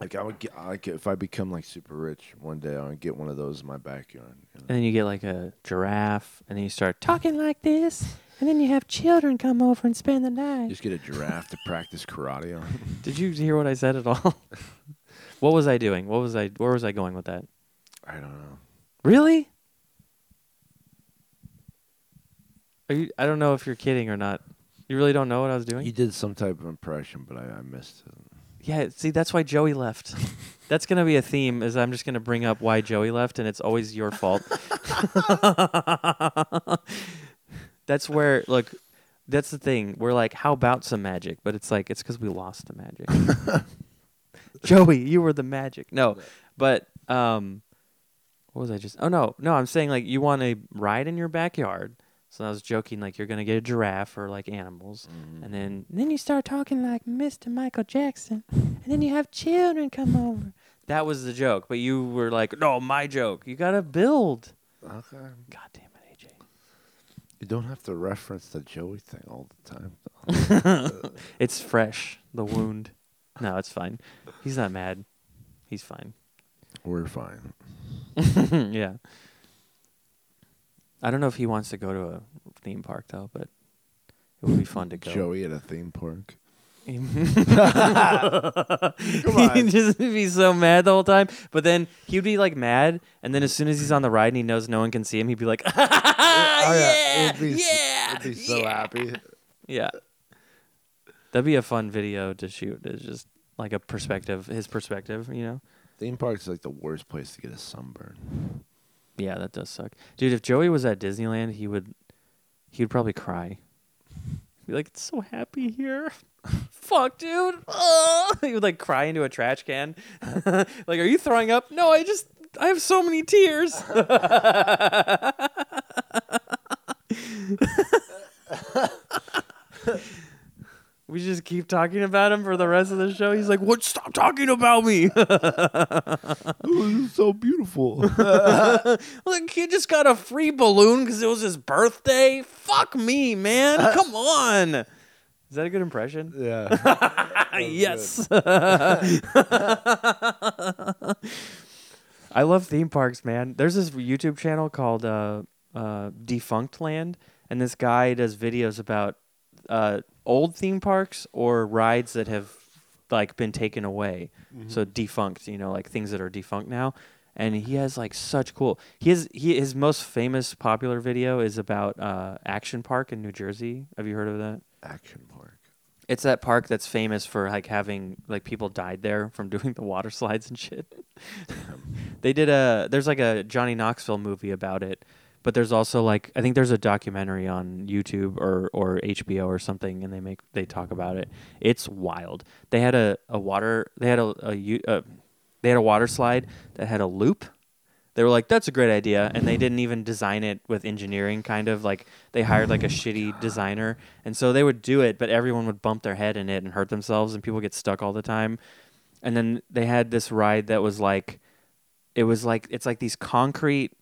Like I would get, like if I become like super rich one day, I would get one of those in my backyard. you know? And then you get like a giraffe, and then you start talking like this, and then you have children come over and spend the night. Just get a giraffe to practice karate on. (laughs) Did you hear what I said at all? (laughs) what was I doing? What was I? Where was I going with that? I don't know. Really? Are you? I don't know if you're kidding or not. You really don't know what I was doing? You did some type of impression, but I, I missed it. Yeah, see, that's why Joey left. (laughs) that's gonna be a theme. Is I'm just gonna bring up why Joey left, and it's always your fault. (laughs) that's where look. That's the thing. We're like, how about some magic? But it's like it's because we lost the magic. (laughs) Joey, you were the magic. No, but um, what was I just? Oh no, no. I'm saying like you want a ride in your backyard. So I was joking like you're gonna get a giraffe or like animals, and then mm-hmm. and then you start talking like Mr. Michael Jackson, and then you have children come over. That was the joke, but you were like, no, my joke. You gotta build. Okay. God damn it, AJ. You don't have to reference the Joey thing all the time. (laughs) It's fresh. The wound. No, it's fine. He's not mad. He's fine. We're fine. (laughs) yeah. I don't know if he wants to go to a theme park though, but it would be fun to go. Joey at a theme park. (laughs) (laughs) He'd just be so mad the whole time. But then he'd be like mad, and then as soon as he's on the ride and he knows no one can see him, he'd be like, (laughs) Oh, yeah, It'd be, s- yeah, it'd be so yeah." happy. Yeah. That'd be a fun video to shoot. It's just like a perspective, his perspective, you know. Theme parks is like the worst place to get a sunburn. Yeah, that does suck, dude. If Joey was at Disneyland, he would, he would probably cry. (laughs) Be like, it's so happy here. (laughs) Fuck, dude. Oh! (laughs) He would like cry into a trash can. like, are you throwing up? No, I just, I have so many tears. We just keep talking about him for the rest of the show. He's like, "What? Stop talking about me." Ooh, this is so beautiful. (laughs) Like he just got a free balloon because it was his birthday. Fuck me, man. (laughs) Come on. Is that a good impression? yeah. (laughs) yes. I love theme parks, man. There's this YouTube channel called uh, uh, Defunctland, and this guy does videos about uh, old theme parks or rides that have like been taken away. So defunct, you know, like things that are defunct now. And he has like such cool. He has he his most famous popular video is about uh, Action Park in New Jersey. Have you heard of that? Action park. It's that park that's famous for like having like people died there from (laughs) doing the water slides and shit. they did a there's like a Johnny Knoxville movie about it, but there's also like I think there's a documentary on YouTube or or HBO or something, and they make they talk about it. It's wild. They had a, a water they had a, a, u- uh they had a water slide that had a loop. They were like, "That's a great idea," and they didn't even design it with engineering. Kind of like they hired like a shitty designer, and so they would do it, but everyone would bump their head in it and hurt themselves, and people get stuck all the time. And then they had this ride that was like, it was like it's like these concrete.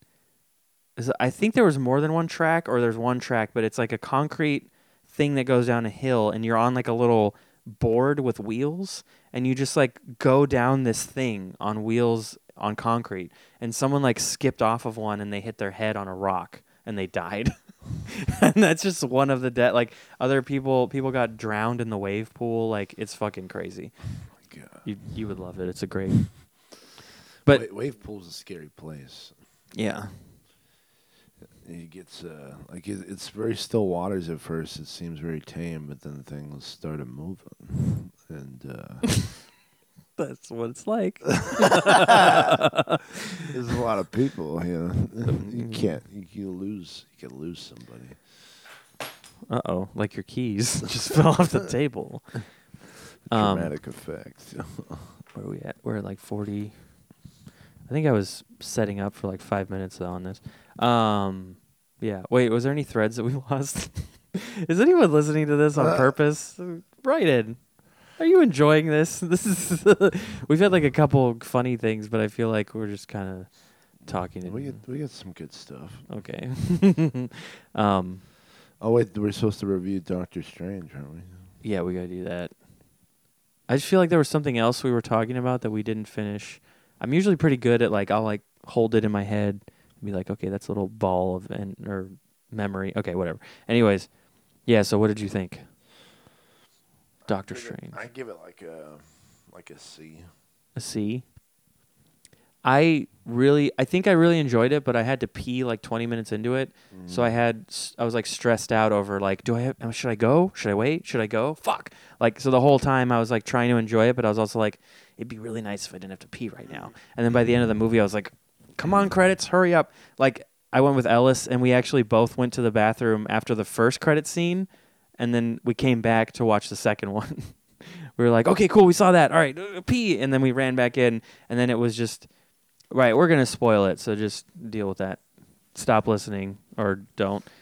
Is- I think there was more than one track, or there's one track, but it's like a concrete thing that goes down a hill, and you're on like a little board with wheels, and you just like go down this thing on wheels on concrete, and someone like skipped off of one and they hit their head on a rock and they died. (laughs) and that's just one of the dead. Like other people, people got drowned in the wave pool. Like it's fucking crazy. Oh my God. You you would love it. It's a great. But Wa- wave pool's a scary place. yeah, It gets uh, like it, it's very still waters at first. It seems very tame, but then things started moving, and uh, (laughs) that's what it's like. (laughs) there's a lot of people. You know, you can't. You, you lose. You can lose somebody. Uh oh, like your keys (laughs) just fell off the table. Um, Dramatic effect. where are we at? We're at like 40. I think I was setting up for like five minutes on this. Um, yeah. Wait, was there any threads that we (laughs) lost? is anyone listening to this on Uh. purpose? Write in. Are you enjoying this? (laughs) This is. we've had like a couple funny things, but I feel like we're just kind of talking. we get we get some good stuff. okay. (laughs) um, Oh wait, we're supposed to review Doctor Strange, aren't we? yeah, we gotta do that. I just feel like there was something else we were talking about that we didn't finish. I'm usually pretty good at like I'll like hold it in my head be like, okay, that's a little ball of and or memory. Okay, whatever. Anyways, yeah. So what did you think? Doctor Strange. I give it like a like a C. A C. I really, I think I really enjoyed it, but I had to pee like 20 minutes into it, mm. so I had, I was like stressed out over like, do I, have, should I go? Should I wait? Should I go? Fuck. Like, so the whole time I was like trying to enjoy it, but I was also like, it'd be really nice if I didn't have to pee right now. And then by the end of the movie, I was like, come on, credits, hurry up. Like, I went with Ellis, and we actually both went to the bathroom after the first credit scene, and then we came back to watch the second (laughs) one. we were like, okay, cool, we saw that. All right, uh, pee, and then we ran back in, and then it was just, right, we're gonna spoil it, so just deal with that. Stop listening or don't. (sighs)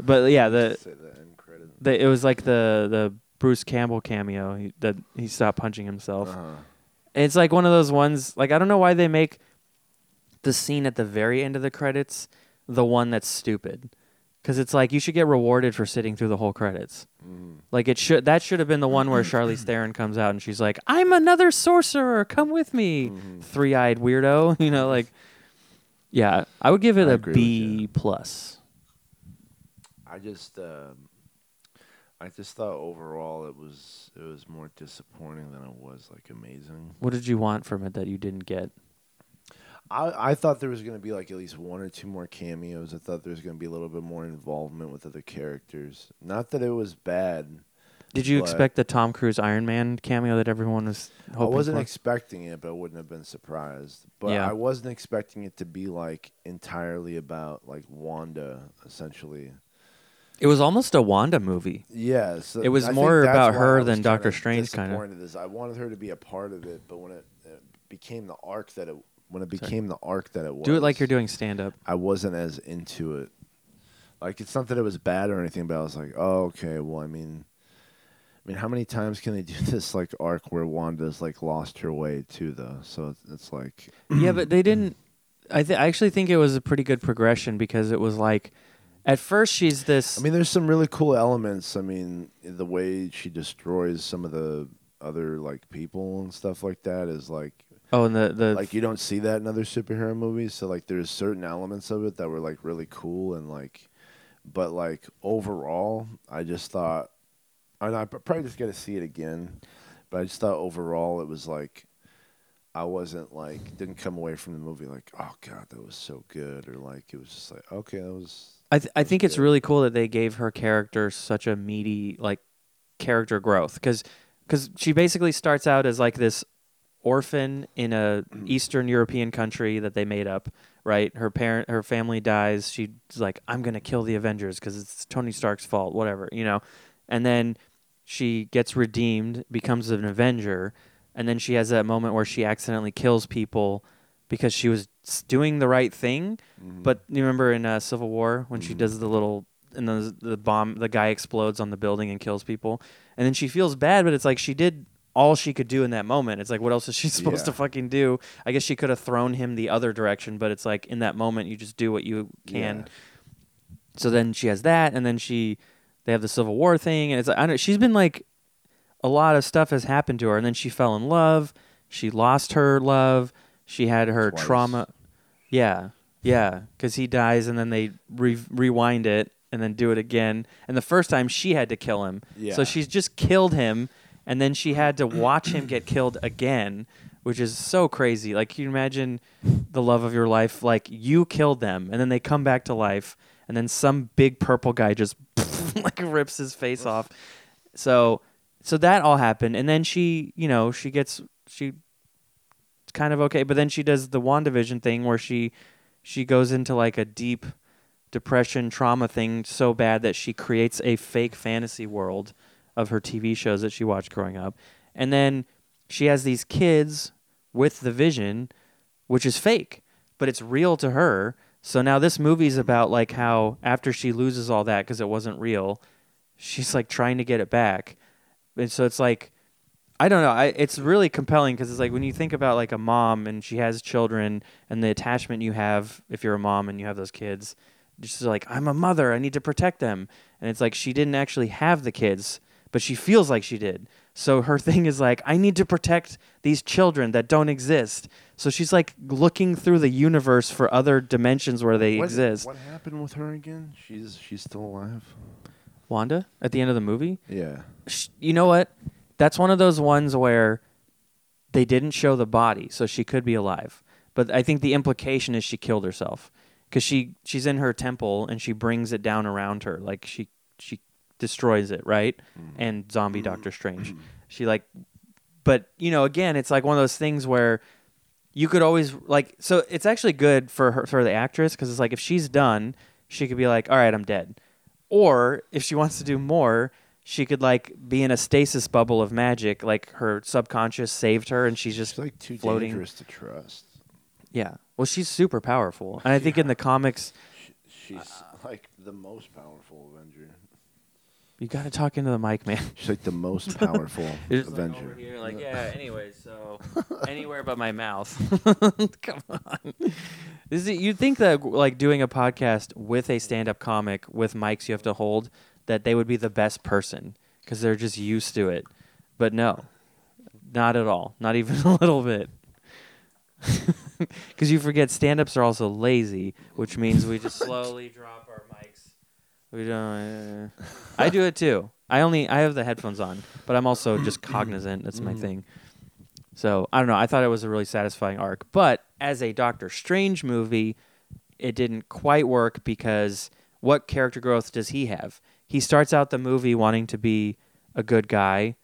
But yeah, the, Say that in credit. the it was like the the Bruce Campbell cameo he, that he stopped punching himself. Uh-huh. It's like one of those ones. Like I don't know why they make the scene at the very end of the credits the one that's stupid. Because it's like you should get rewarded for sitting through the whole credits. Mm. Like it should that should have been the one where Charlize (clears throat) Theron comes out and she's like, "I'm another sorcerer. Come with me, Mhm. three-eyed weirdo." (laughs) You know, like, yeah, I would give it I a B plus. I just um, I just thought overall it was it was more disappointing than it was like amazing. What did you want from it that you didn't get? I, I thought there was going to be like at least one or two more cameos. I thought there was going to be a little bit more involvement with other characters. Not that it was bad, Did you expect the Tom Cruise Iron Man cameo that everyone was hoping I wasn't for? expecting it, but I wouldn't have been surprised. But Yeah. I wasn't expecting it to be like entirely about like Wanda, essentially. it was almost a Wanda movie. Yeah, so It was I more about her than Doctor Strange, kinda. disappointed I wanted her to be a part of it, but when it, it became the arc that it when it became the arc that it was, Do it like you're doing stand up. I wasn't as into it. Like it's not that it was bad or anything, but I was like, oh okay, well I mean, I mean, how many times can they do (laughs) this like arc where Wanda's like lost her way too, though? So it's, it's like, (clears throat) yeah, but they didn't. I, th- I actually think it was a pretty good progression because it was like, at first she's this. I mean, there's some really cool elements. I mean, the way she destroys some of the other like people and stuff like that is like oh, and the the like you don't see that in other superhero movies. So like there's certain elements of it that were like really cool and like, but like overall, I just thought, and I probably just got to see it again, but I just thought overall it was like. I wasn't like didn't come away from the movie like oh god that was so good or like it was just like okay that was I th- I think it's good. really cool that they gave her character such a meaty like character growth because because she basically starts out as like this orphan in a (clears throat) Eastern European country that they made up. Right, her parent, her family dies. She's like, "I'm gonna kill the Avengers because it's Tony Stark's fault." Whatever, you know. And then she gets redeemed, becomes an Avenger, and then she has that moment where she accidentally kills people because she was doing the right thing, Mhm. but you remember in uh, Civil War when she Mhm. does the little and the the bomb, the guy explodes on the building and kills people, and then she feels bad, but it's like she did all she could do in that moment. It's like what else is she (laughs) supposed to fucking do? I guess she could have thrown him the other direction, but it's like in that moment you just do what you can. Yeah. So then she has that, and then she they have the Civil War thing, and it's like I don't. Know. She's been like a lot of stuff has happened to her, and then she fell in love. She lost her love. She had her Twice. trauma. Yeah, yeah, because he dies, and then they re- rewind it, and then do it again. And the first time she had to kill him, Yeah. so she's just killed him, and then she had to watch him get killed again, which is so crazy. Like, can you imagine the love of your life? Like you killed them, and then they come back to life, and then some big purple guy just (laughs) like rips his face off. So, so that all happened, and then she, you know, she gets she kind of okay, but then she does the WandaVision thing where she she goes into like a deep depression trauma thing so bad that she creates a fake fantasy world of her TV shows that she watched growing up. And then she has these kids with the vision which is fake, but it's real to her. So now this movie's about like how after she loses all that because it wasn't real, she's like trying to get it back. And so it's like I don't know. I, it's really compelling because it's like when you think about like a mom and she has children and the attachment you have if you're a mom and you have those kids, just like I'm a mother, I need to protect them. And it's like she didn't actually have the kids, but she feels like she did. So her (laughs) thing is like I need to protect these children that don't exist. So she's like looking through the universe for other dimensions where they what, exist. What happened with her again? She's she's still alive. Wanda at the end of the movie, Yeah. sh- you know what? That's one of those ones where they didn't show the body, so she could be alive. But I think the implication is she killed herself because she she's in her temple and she brings it down around her, like she she destroys it, right? Mm-hmm. And zombie mm-hmm. Doctor Strange, mm-hmm. she like, but you know, again, it's like one of those things where you could always like. So it's actually good for her for the actress because it's like if she's done, she could be like, all right, I'm dead. Or if she wants to do more, she could like be in a stasis bubble of magic, like her subconscious saved her, and she's just She's like too floating. dangerous to trust. yeah. Well, she's super powerful, and I think in the comics, She, she's uh, like the most powerful Avenger. You got to talk into the mic, man. She's like the most (laughs) powerful You're just like Avenger. over here, like yeah. Anyway, so (laughs) anywhere but my mouth. (laughs) Come on. This Is? You'd think that like doing a podcast with a stand-up comic with mics you have to hold, that they would be the best person because they're just used to it, but no, not at all. Not even a little bit. Because you forget stand-ups are also lazy, which means we just slowly drop. We don't. Uh, (laughs) I do it too. I only I have the headphones on, but I'm also just (coughs) cognizant. That's my Mhm. thing. So I don't know. I thought it was a really satisfying arc, but as a Doctor Strange movie, it didn't quite work because what character growth does he have? He starts out the movie wanting to be a good guy,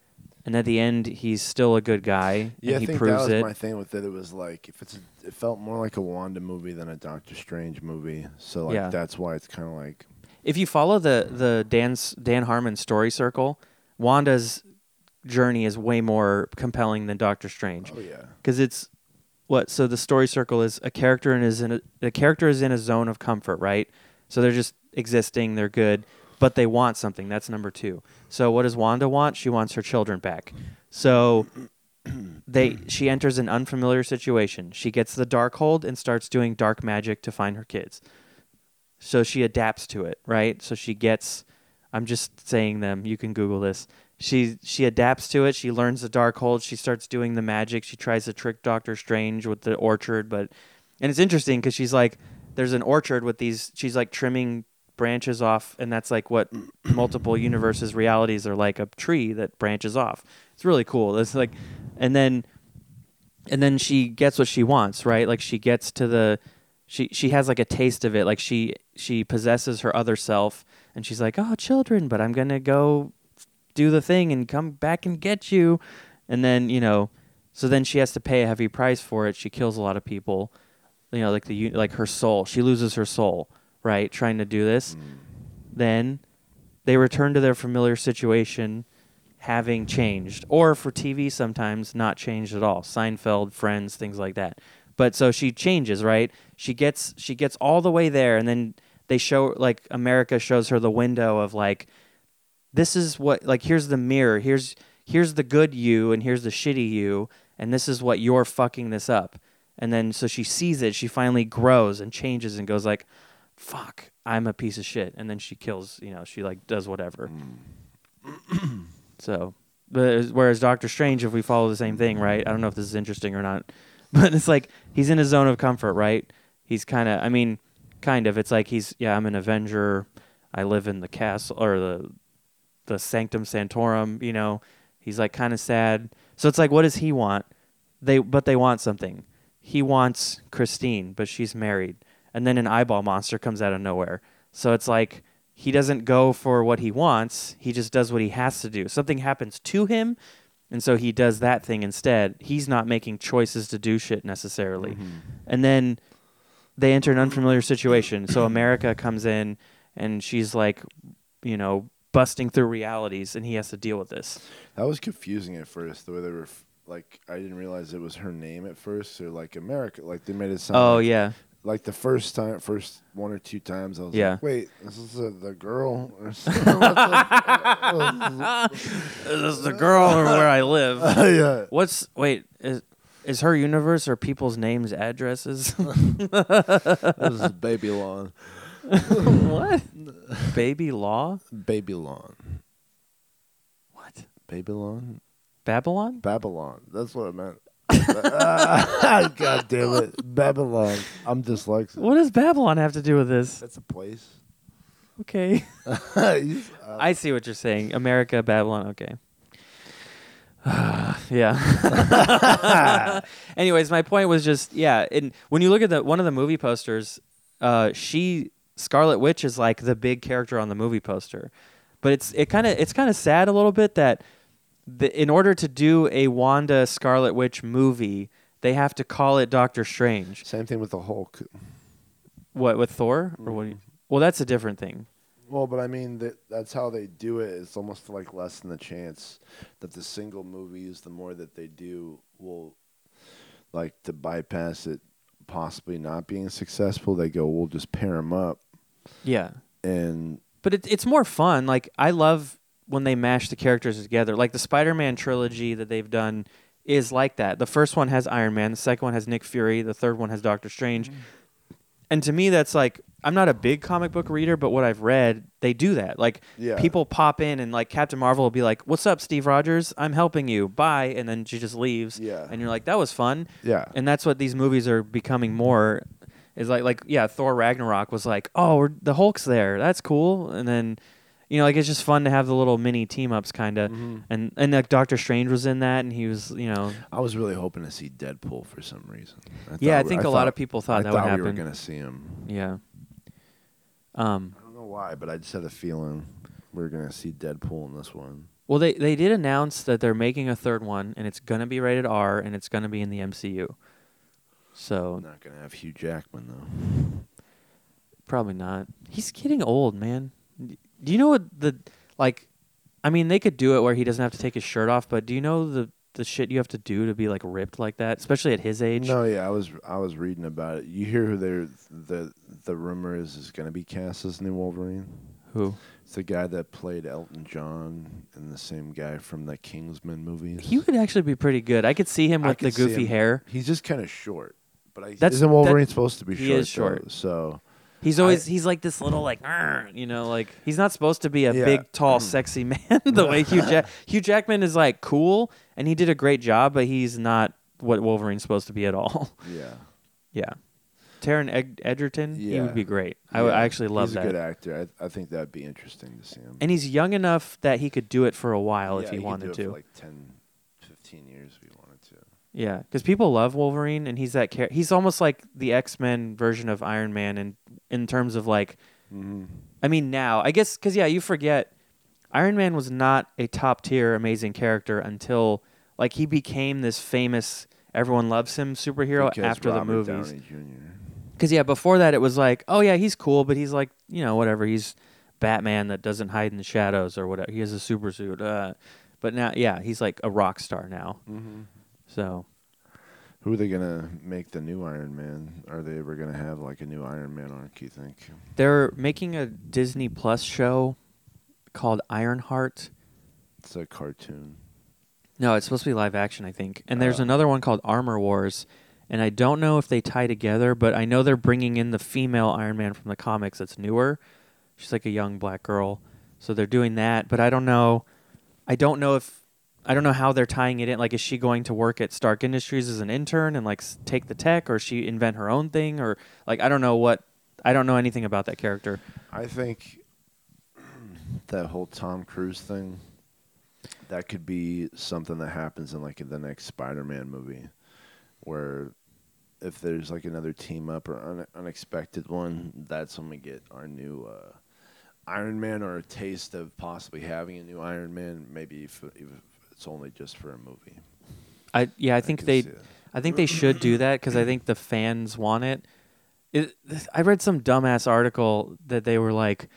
and at the end he's still a good guy Yeah, and I he think proves that was it. my thing with it. It was like if it's, a, it felt more like a Wanda movie than a Doctor Strange movie. So like Yeah. that's why it's kind of like if you follow the the Dan's Dan Harmon story circle, Wanda's journey is way more compelling than Doctor Strange. Oh yeah, because it's what so the story circle is a character and is in a, the character is in a zone of comfort right? So they're just existing they're good but they want something. That's number two. So what does wanda want? She wants her children back. So (coughs) they she enters an unfamiliar situation. She gets the Darkhold and starts doing dark magic to find her kids so she adapts to it right? So she gets i'm just saying them you can google this. She she adapts to it she learns the Darkhold she starts doing the magic she tries to trick doctor strange with the orchard but and it's interesting because she's like there's an orchard with these she's like trimming branches off and that's like what (clears throat) multiple universes realities are like a tree that branches off. It's really cool. It's like and then and then she gets what she wants right? Like she gets to the she she has like a taste of it. Like she she possesses her other self and she's like oh children but i'm gonna go do the thing and come back and get you. And then you know so then she has to pay a heavy price for it. She kills a lot of people. You know like the like her soul. She loses her soul right trying to do this. Mm. Then they return to their familiar situation having changed or for tv sometimes not changed at all. Seinfeld friends things like that but so she changes right? She gets she gets all the way there and then they show like america shows her the window of like this is what like here's the mirror here's here's the good you and here's the shitty you and this is what you're fucking this up. And then so she sees it she finally grows and changes and goes like fuck i'm a piece of shit. And then she kills you know she like does whatever. Hmm. So but whereas doctor strange if we follow the same thing right? I don't know if this is interesting or not (laughs) but it's like he's in a zone of comfort right? He's kind of i mean kind of. It's like he's yeah i'm an avenger. I live in the castle or the the sanctum sanctorum you know? He's like kind of sad. So it's like what does he want? They but they want something. He wants christine but she's married. And then an eyeball monster comes out of nowhere. So it's like he doesn't go for what he wants. He just does what he has to do. Something happens to him and so he does that thing instead he's not making choices to do shit necessarily mm-hmm. and then they enter an unfamiliar situation so america comes in and she's like you know busting through realities and he has to deal with this that was confusing at first. The way they were f- like, I didn't realize it was her name at first. Or like America, like they made it sound. oh like, yeah Like the first time, first one or two times, I was Yeah. like, wait, this is the, the girl. Or (laughs) something? (laughs) Is this the girl or where i live (laughs) yeah. what's wait is is her universe or people's names addresses This is Babylon. what baby law Babylon. what baby Babylon? babylon Babylon. That's what I meant. (laughs) God damn it. Babylon. I'm dyslexic. what does babylon have to do with this That's a place. okay (laughs) He's- uh, I see what you're saying. America, Babylon. Okay. (sighs) yeah. (laughs) Anyways, my point was just yeah. And when you look at the one of the movie posters, uh, she Scarlet Witch is like the big character on the movie poster, but it's it kind of it's kind of sad a little bit that the, in order to do a Wanda Scarlet Witch movie, they have to call it Doctor Strange. Same thing with the Hulk. What with Thor or what? you- mm-hmm. well, that's a different thing. Well, but I mean, that, that's how they do it. It's almost like less than the chance that the single movies, the more that they do, will like to bypass it possibly not being successful. They go, we'll just pair them up. Yeah. And but it, it's more fun. Like I love when they mash the characters together. Like the Spider-Man trilogy that they've done is like that. The first one has Iron Man, the second one has Nick Fury, the third one has Doctor Strange. Mm-hmm. And to me that's like I'm not a big comic book reader, but what I've read, they do that. Like Yeah. people pop in and like Captain Marvel will be like, "What's up, Steve Rogers? I'm helping you. Bye." And then she just leaves. Yeah. And you're like, "That was fun." yeah. and that's what these movies are becoming more is like like yeah thor ragnarok was like oh we're, the hulk's there that's cool and then you know like it's just fun to have the little mini team ups kind of Mhm. and and like doctor strange was in that and he was you know I was really hoping to see Deadpool for some reason. I yeah i thought- think a thought, lot of people thought I that thought would happen. we were going to see him. yeah um I don't know why, but I just had a feeling we were going to see Deadpool in this one. Well, they they did announce that they're making a third one, and it's gonna be rated R, and it's gonna be in the MCU. So Not gonna have Hugh Jackman though. probably not. He's getting old, man. Do you know what the like? I mean, they could do it where he doesn't have to take his shirt off, but do you know the the shit you have to do to be like ripped like that, especially at his age? No, yeah, I was I was reading about it. You hear who they're the the rumor is is gonna be cast as new Wolverine. Who? It's the guy that played Elton John and the same guy from the Kingsman movies. He would actually be pretty good. I could see him I with the goofy hair. He's just kind of short. But I, That's- isn't Wolverine that- supposed to be he short? is short. though? So He's always he's like this little like you know like he's not supposed to be a Yeah. big tall mm. sexy (laughs) man the way Hugh (laughs) Jack Hugh Jackman is like cool and he did a great job but he's not what Wolverine's supposed to be at all. (laughs) yeah, yeah. Taron Eg- Egerton, he would be great. I, would- Yeah, I actually love he's that. He's a good actor. I, I think that'd be interesting to see him. and he's young enough that he could do it for a while Yeah, if he, could wanted do it to. for like 10, 15 years if he wanted to. Yeah, because people love Wolverine, and he's that char- he's almost like the X Men version of Iron Man, in in terms of like, Mm-hmm. I mean, now I guess because yeah, you forget Iron Man was not a top tier amazing character until like he became this famous, everyone loves him superhero Because after Robert the movies. Because yeah, before that it was like, oh yeah, he's cool, but he's like, you know, whatever. He's Batman that doesn't hide in the shadows or whatever. He has a super suit. Uh, but now, yeah, he's like a rock star now. Mm-hmm. So Who are they gonna make the new Iron Man? Are they ever gonna have like a new Iron Man arc? You think? they're making a Disney Plus show called Ironheart. It's a cartoon. No, it's supposed to be live action, I think. And there's Oh. another one called Armor Wars. And I don't know if they tie together, but I know they're bringing in the female Iron Man from the comics that's newer. She's like a young black girl. So they're doing that, but I don't know. I don't know if I don't know how they're tying it in. Like, is she going to work at Stark Industries as an intern and like take the tech, or she invent her own thing, or like I don't know what. I don't know anything about that character. I think (clears throat) that whole Tom Cruise thing that could be something that happens in like the next Spider-Man movie, where if there's like another team up or un- unexpected one, that's when we get our new uh, Iron Man or a taste of possibly having a new Iron Man. Maybe if it's only just for a movie. I yeah, I think could they. I think they should do that because I think the fans want it. it. I read some dumbass article that they were like,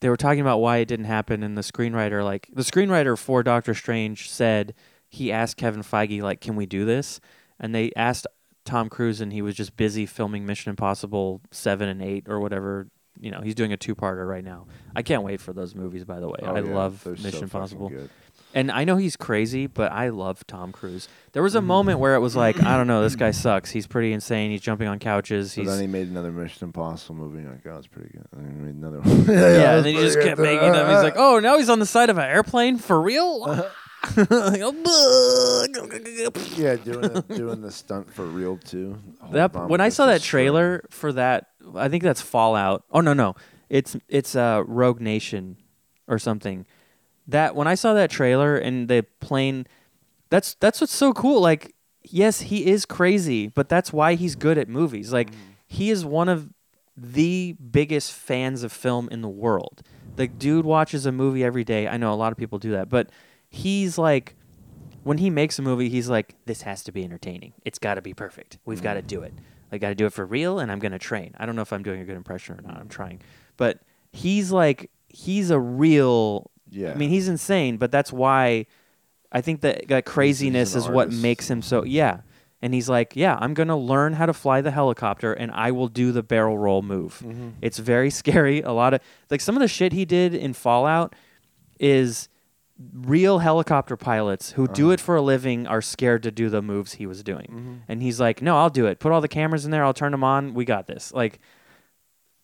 they were talking about why it didn't happen, and the screenwriter, like the screenwriter for Doctor Strange, said he asked Kevin Feige, like, "Can we do this?" And they asked Tom Cruise, and he was just busy filming Mission Impossible seven and eight or whatever. You know, he's doing a two-parter right now. I can't wait for those movies. By the way, Oh, I yeah, love they're Mission fucking Impossible. Good. And I know he's crazy, but I love Tom Cruise. There was a Mm-hmm. moment where it was like, I don't know, this guy sucks. He's pretty insane. He's jumping on couches. So He's then he made another Mission Impossible movie. and Like, oh, it's pretty good. And he made another (laughs) one. (laughs) yeah, and then he just kept making them. He's like, oh, now he's on the side of an airplane for real. (laughs) yeah, doing the, doing the stunt for real too. Hold that on when I saw that string. trailer for that, I think that's Fallout. Oh no, no, it's it's uh, Rogue Nation or something. That when I saw that trailer and the plane, that's that's what's so cool. Like, yes, he is crazy, but that's why he's good at movies. Like, mm. he is one of the biggest fans of film in the world. The dude watches a movie every day. I know a lot of people do that, but he's like when he makes a movie, he's like, "This has to be entertaining. It's got to be perfect. We've got to mm. do it. I got to do it for real, and I'm gonna train." I don't know if I'm doing a good impression or not. I'm trying, but he's like, he's a real. Yeah. I mean, he's insane, but that's why I think that, that craziness is what artist. makes him so. Yeah, and he's like, "Yeah, I'm gonna learn how to fly the helicopter, and I will do the barrel roll move." Mm-hmm. It's very (laughs) scary. A lot of like some of the shit he did in Fallout is real helicopter pilots who do Uh-huh. it for a living are scared to do the moves he was doing. Mm-hmm. And he's like, "No, I'll do it. Put all the cameras in there. I'll turn them on. We got this." Like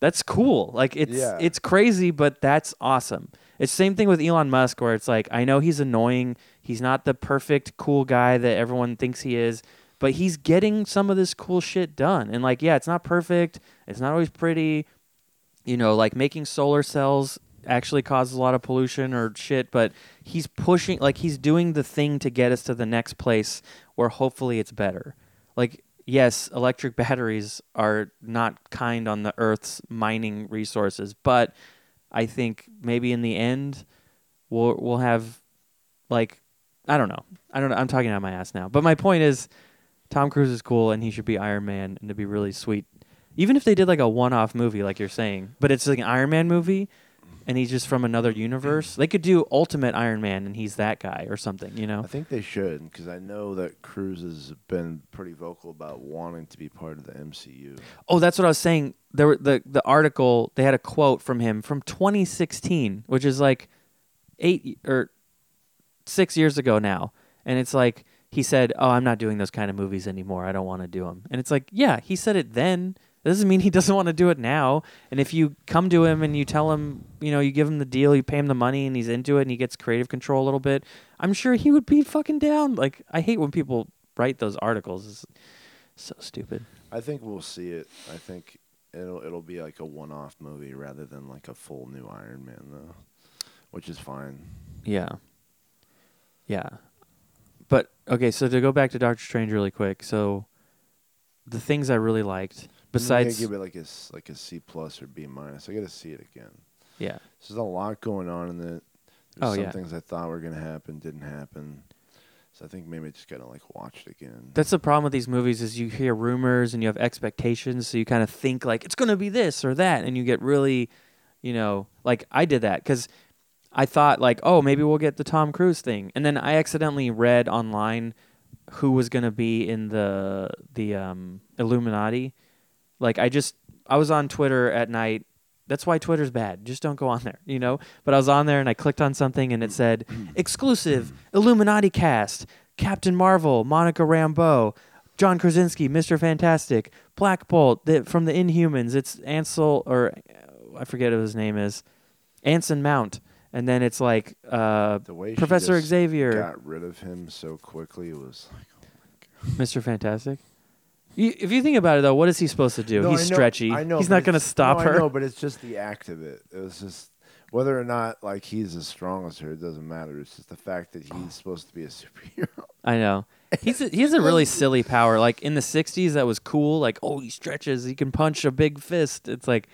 that's cool. Like it's Yeah. it's crazy, but that's awesome. It's the same thing with Elon Musk where it's like, I know he's annoying. He's not the perfect cool guy that everyone thinks he is, but he's getting some of this cool shit done. And like, yeah, it's not perfect. It's not always pretty. You know, like making solar cells actually causes a lot of pollution or shit, but he's pushing like he's doing the thing to get us to the next place where hopefully it's better. Like yes, electric batteries are not kind on the earth's mining resources, but I think maybe in the end we'll we'll have like I don't know. I don't know. I'm talking out of my ass now. But my point is Tom Cruise is cool and he should be Iron Man and it'd be really sweet. Even if they did like a one-off movie like you're saying, but it's like an Iron Man movie and he's just from another universe. They could do Ultimate Iron Man and he's that guy or something, you know? I think they should because I know that Cruise has been pretty vocal about wanting to be part of the MCU. Oh, that's what I was saying. There were the the article they had a quote from him from 2016, which is like eight or six years ago now, and it's like he said, "Oh, I'm not doing those kind of movies anymore. I don't want to do them." And it's like, yeah, he said it then. That doesn't mean he (laughs) doesn't want to do it now. And if you come to him and you tell him, you know, you give him the deal, you pay him the money, and he's into it, and he gets creative control a little bit, I'm sure he would be fucking down. Like I hate when people write those articles. It's so stupid. I think we'll see it. I think it'll it'll be like a one-off movie rather than like a full new Iron Man though, which is fine. Yeah. Yeah. But okay, so to go back to Doctor Strange really quick. So the things I really liked besides I'm gonna give it like a s- like a C plus or B minus. I got to see it again. yeah. There's a lot going on in it. There's Oh, some yeah. things I thought were gonna happen didn't happen. So I think maybe I just gotta like watch it again. That's the problem with these movies is you hear rumors and you have expectations, so you kind of think like it's going to be this or that and you get really, you know, like I did that cuz I thought like, "Oh, maybe we'll get the Tom Cruise thing." And then I accidentally read online who was going to be in the the um Illuminati. Like I just I was on Twitter at night. That's why Twitter's bad. Just don't go on there, you know? But I was on there and I clicked on something and it said exclusive Illuminati cast, Captain Marvel, Monica Rambeau, John Krasinski, Mr. Fantastic, Black Bolt the, from the Inhumans. It's Ansel or I forget what his name is. Anson Mount. And then it's like uh, the way she Professor Xavier, got rid of him so quickly it was like Mr. Fantastic. You, if you think about it though, what is he supposed to do? No, He's I know- stretchy. I know, He's not going to stop no, her. I know, but it's just the act of it. It was just whether or not like he's as strong as her. It doesn't matter. It's just the fact that he's oh. supposed to be a (laughs) superhero. I know. He's a, he has a really silly power. Like in the '60s, that was cool. Like, oh, he stretches. He can punch a big fist. It's like,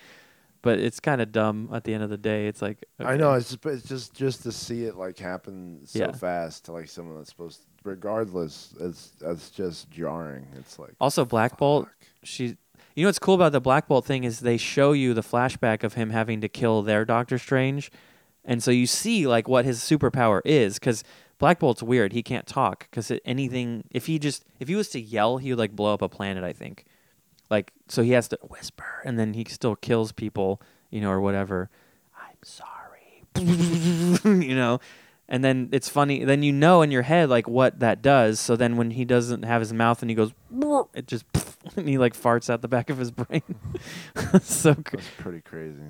but it's kind of dumb at the end of the day. It's like, I know. It's just, it's just just to see it like happen so Yeah. fast to like someone that's supposed. To, regardless, it's that's just jarring. It's like Also, Black Bolt. She. You know what's cool about the Black Bolt thing is they show you the flashback of him having to kill their Doctor Strange, and so you see like what his superpower is because. Black Bolt's weird. He can't talk because anything. If he just if he was to yell, he would like blow up a planet. I think. Like so, he has to whisper, and then he still kills people, you know, or whatever. I'm sorry, (laughs) you know, and then it's funny. Then you know in your head like what that does. So then when he doesn't have his mouth and he goes, (laughs) it just (laughs) and he like farts out the back of his brain. (laughs) so cr- That's pretty crazy.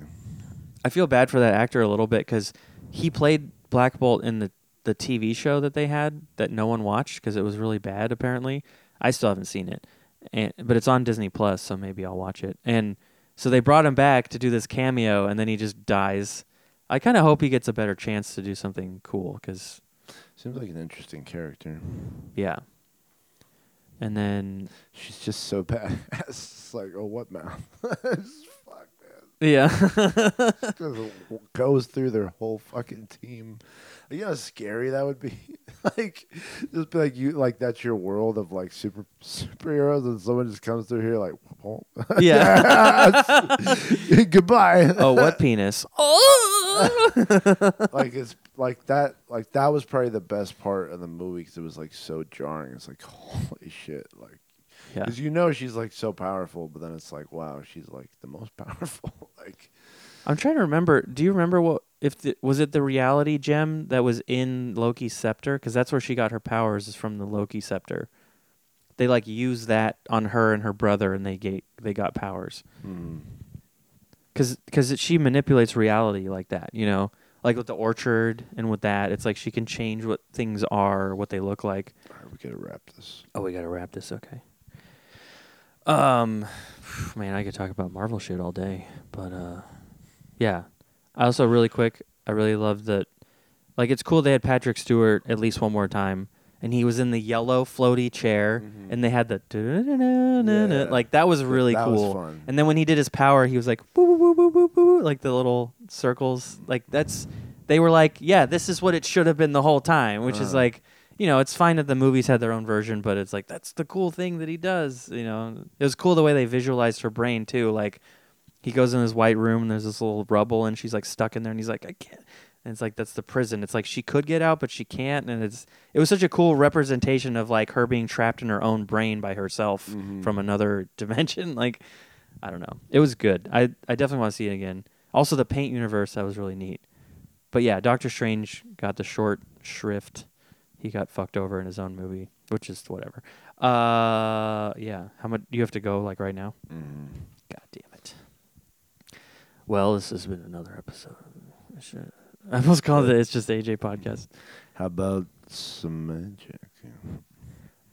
I feel bad for that actor a little bit because he played Black Bolt in the the TV show that they had that no one watched because it was really bad. Apparently, I still haven't seen it, and but it's on Disney Plus, so maybe I'll watch it. And so they brought him back to do this cameo, and then he just dies. I kind of hope he gets a better chance to do something cool because Seems like an interesting character. yeah. And then She's just so bad. (laughs) it's like, oh, what mouth? Just Fuck yeah. Just goes through their whole fucking team. You know how scary that would be. (laughs) like, just be like you, like that's your world of like super superheroes, and someone just comes through here like, oh. (laughs) yeah. goodbye. oh, what penis? Oh! (laughs) like it's like that. Like that was probably the best part of the movie because it was like so jarring. It's like (laughs) holy shit, like. Yeah. Because you know she's like so powerful, but then it's like, wow, she's like the most (laughs) powerful. like, I'm trying to remember. Do you remember what if the, was it the reality gem that was in Loki's scepter? Because that's where she got her powers is from the Loki scepter. They like used that on her and her brother, and they get they got powers. hmm. Because because she manipulates reality like that, you know, like with the orchard and with that, it's like she can change what things are, what they look like. all right, we gotta wrap this. Oh, we gotta wrap this. Okay. Um, (sighs) man, I could talk about Marvel shit all day, but uh, yeah. I also really quick, I really love that. Like, it's cool they had Patrick Stewart at least one more time, and he was in the yellow floaty chair, Mhm. and they had the. Yeah. like that was really that cool. Was. And then when he did his power, he was like boo boo boo like the little circles. Like that's they were like, yeah, this is what it should have been the whole time, which is Uh. like, you know, it's fine that the movies had their own version, but it's like that's the cool thing that he does. You know, it was cool the way they visualized her brain too. Like he goes in his white room and there's this little rubble and she's like stuck in there and he's like, I can't. And it's like that's the prison. It's like she could get out, but she can't. And it's it was such a cool representation of like her being trapped in her own brain by herself Mhm. from another (laughs) dimension. Like I don't know. It was good. I I definitely want to see it again. Also, the paint universe that was really neat. But yeah, Doctor Strange got the short shrift. He got fucked over in his own movie, which is whatever. Uh, yeah. How much you have to go like right now? Mhm. God damn it. Well, this has been another episode. (laughs) I, almost called it. It's just AJ podcast. How about some magic?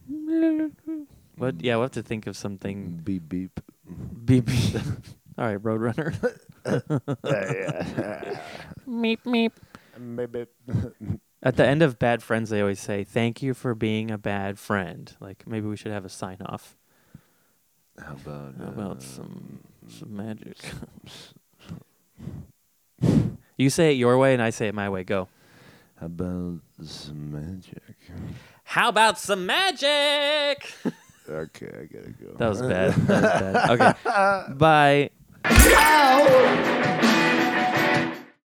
(laughs) But yeah, we'll have to think of something. Beep beep. Beep. beep. (laughs) All right, Roadrunner. meep meep. Maybe. At the end of Bad Friends, they always say, "Thank you for being a bad friend." Like maybe we should have a sign off. How about How about uh, some some magic? You say it your way, and I say it my way. Go. How about some magic? How about some magic? (laughs) Okay, I gotta go. That was (laughs) bad. That was bad. Okay. (laughs) Bye.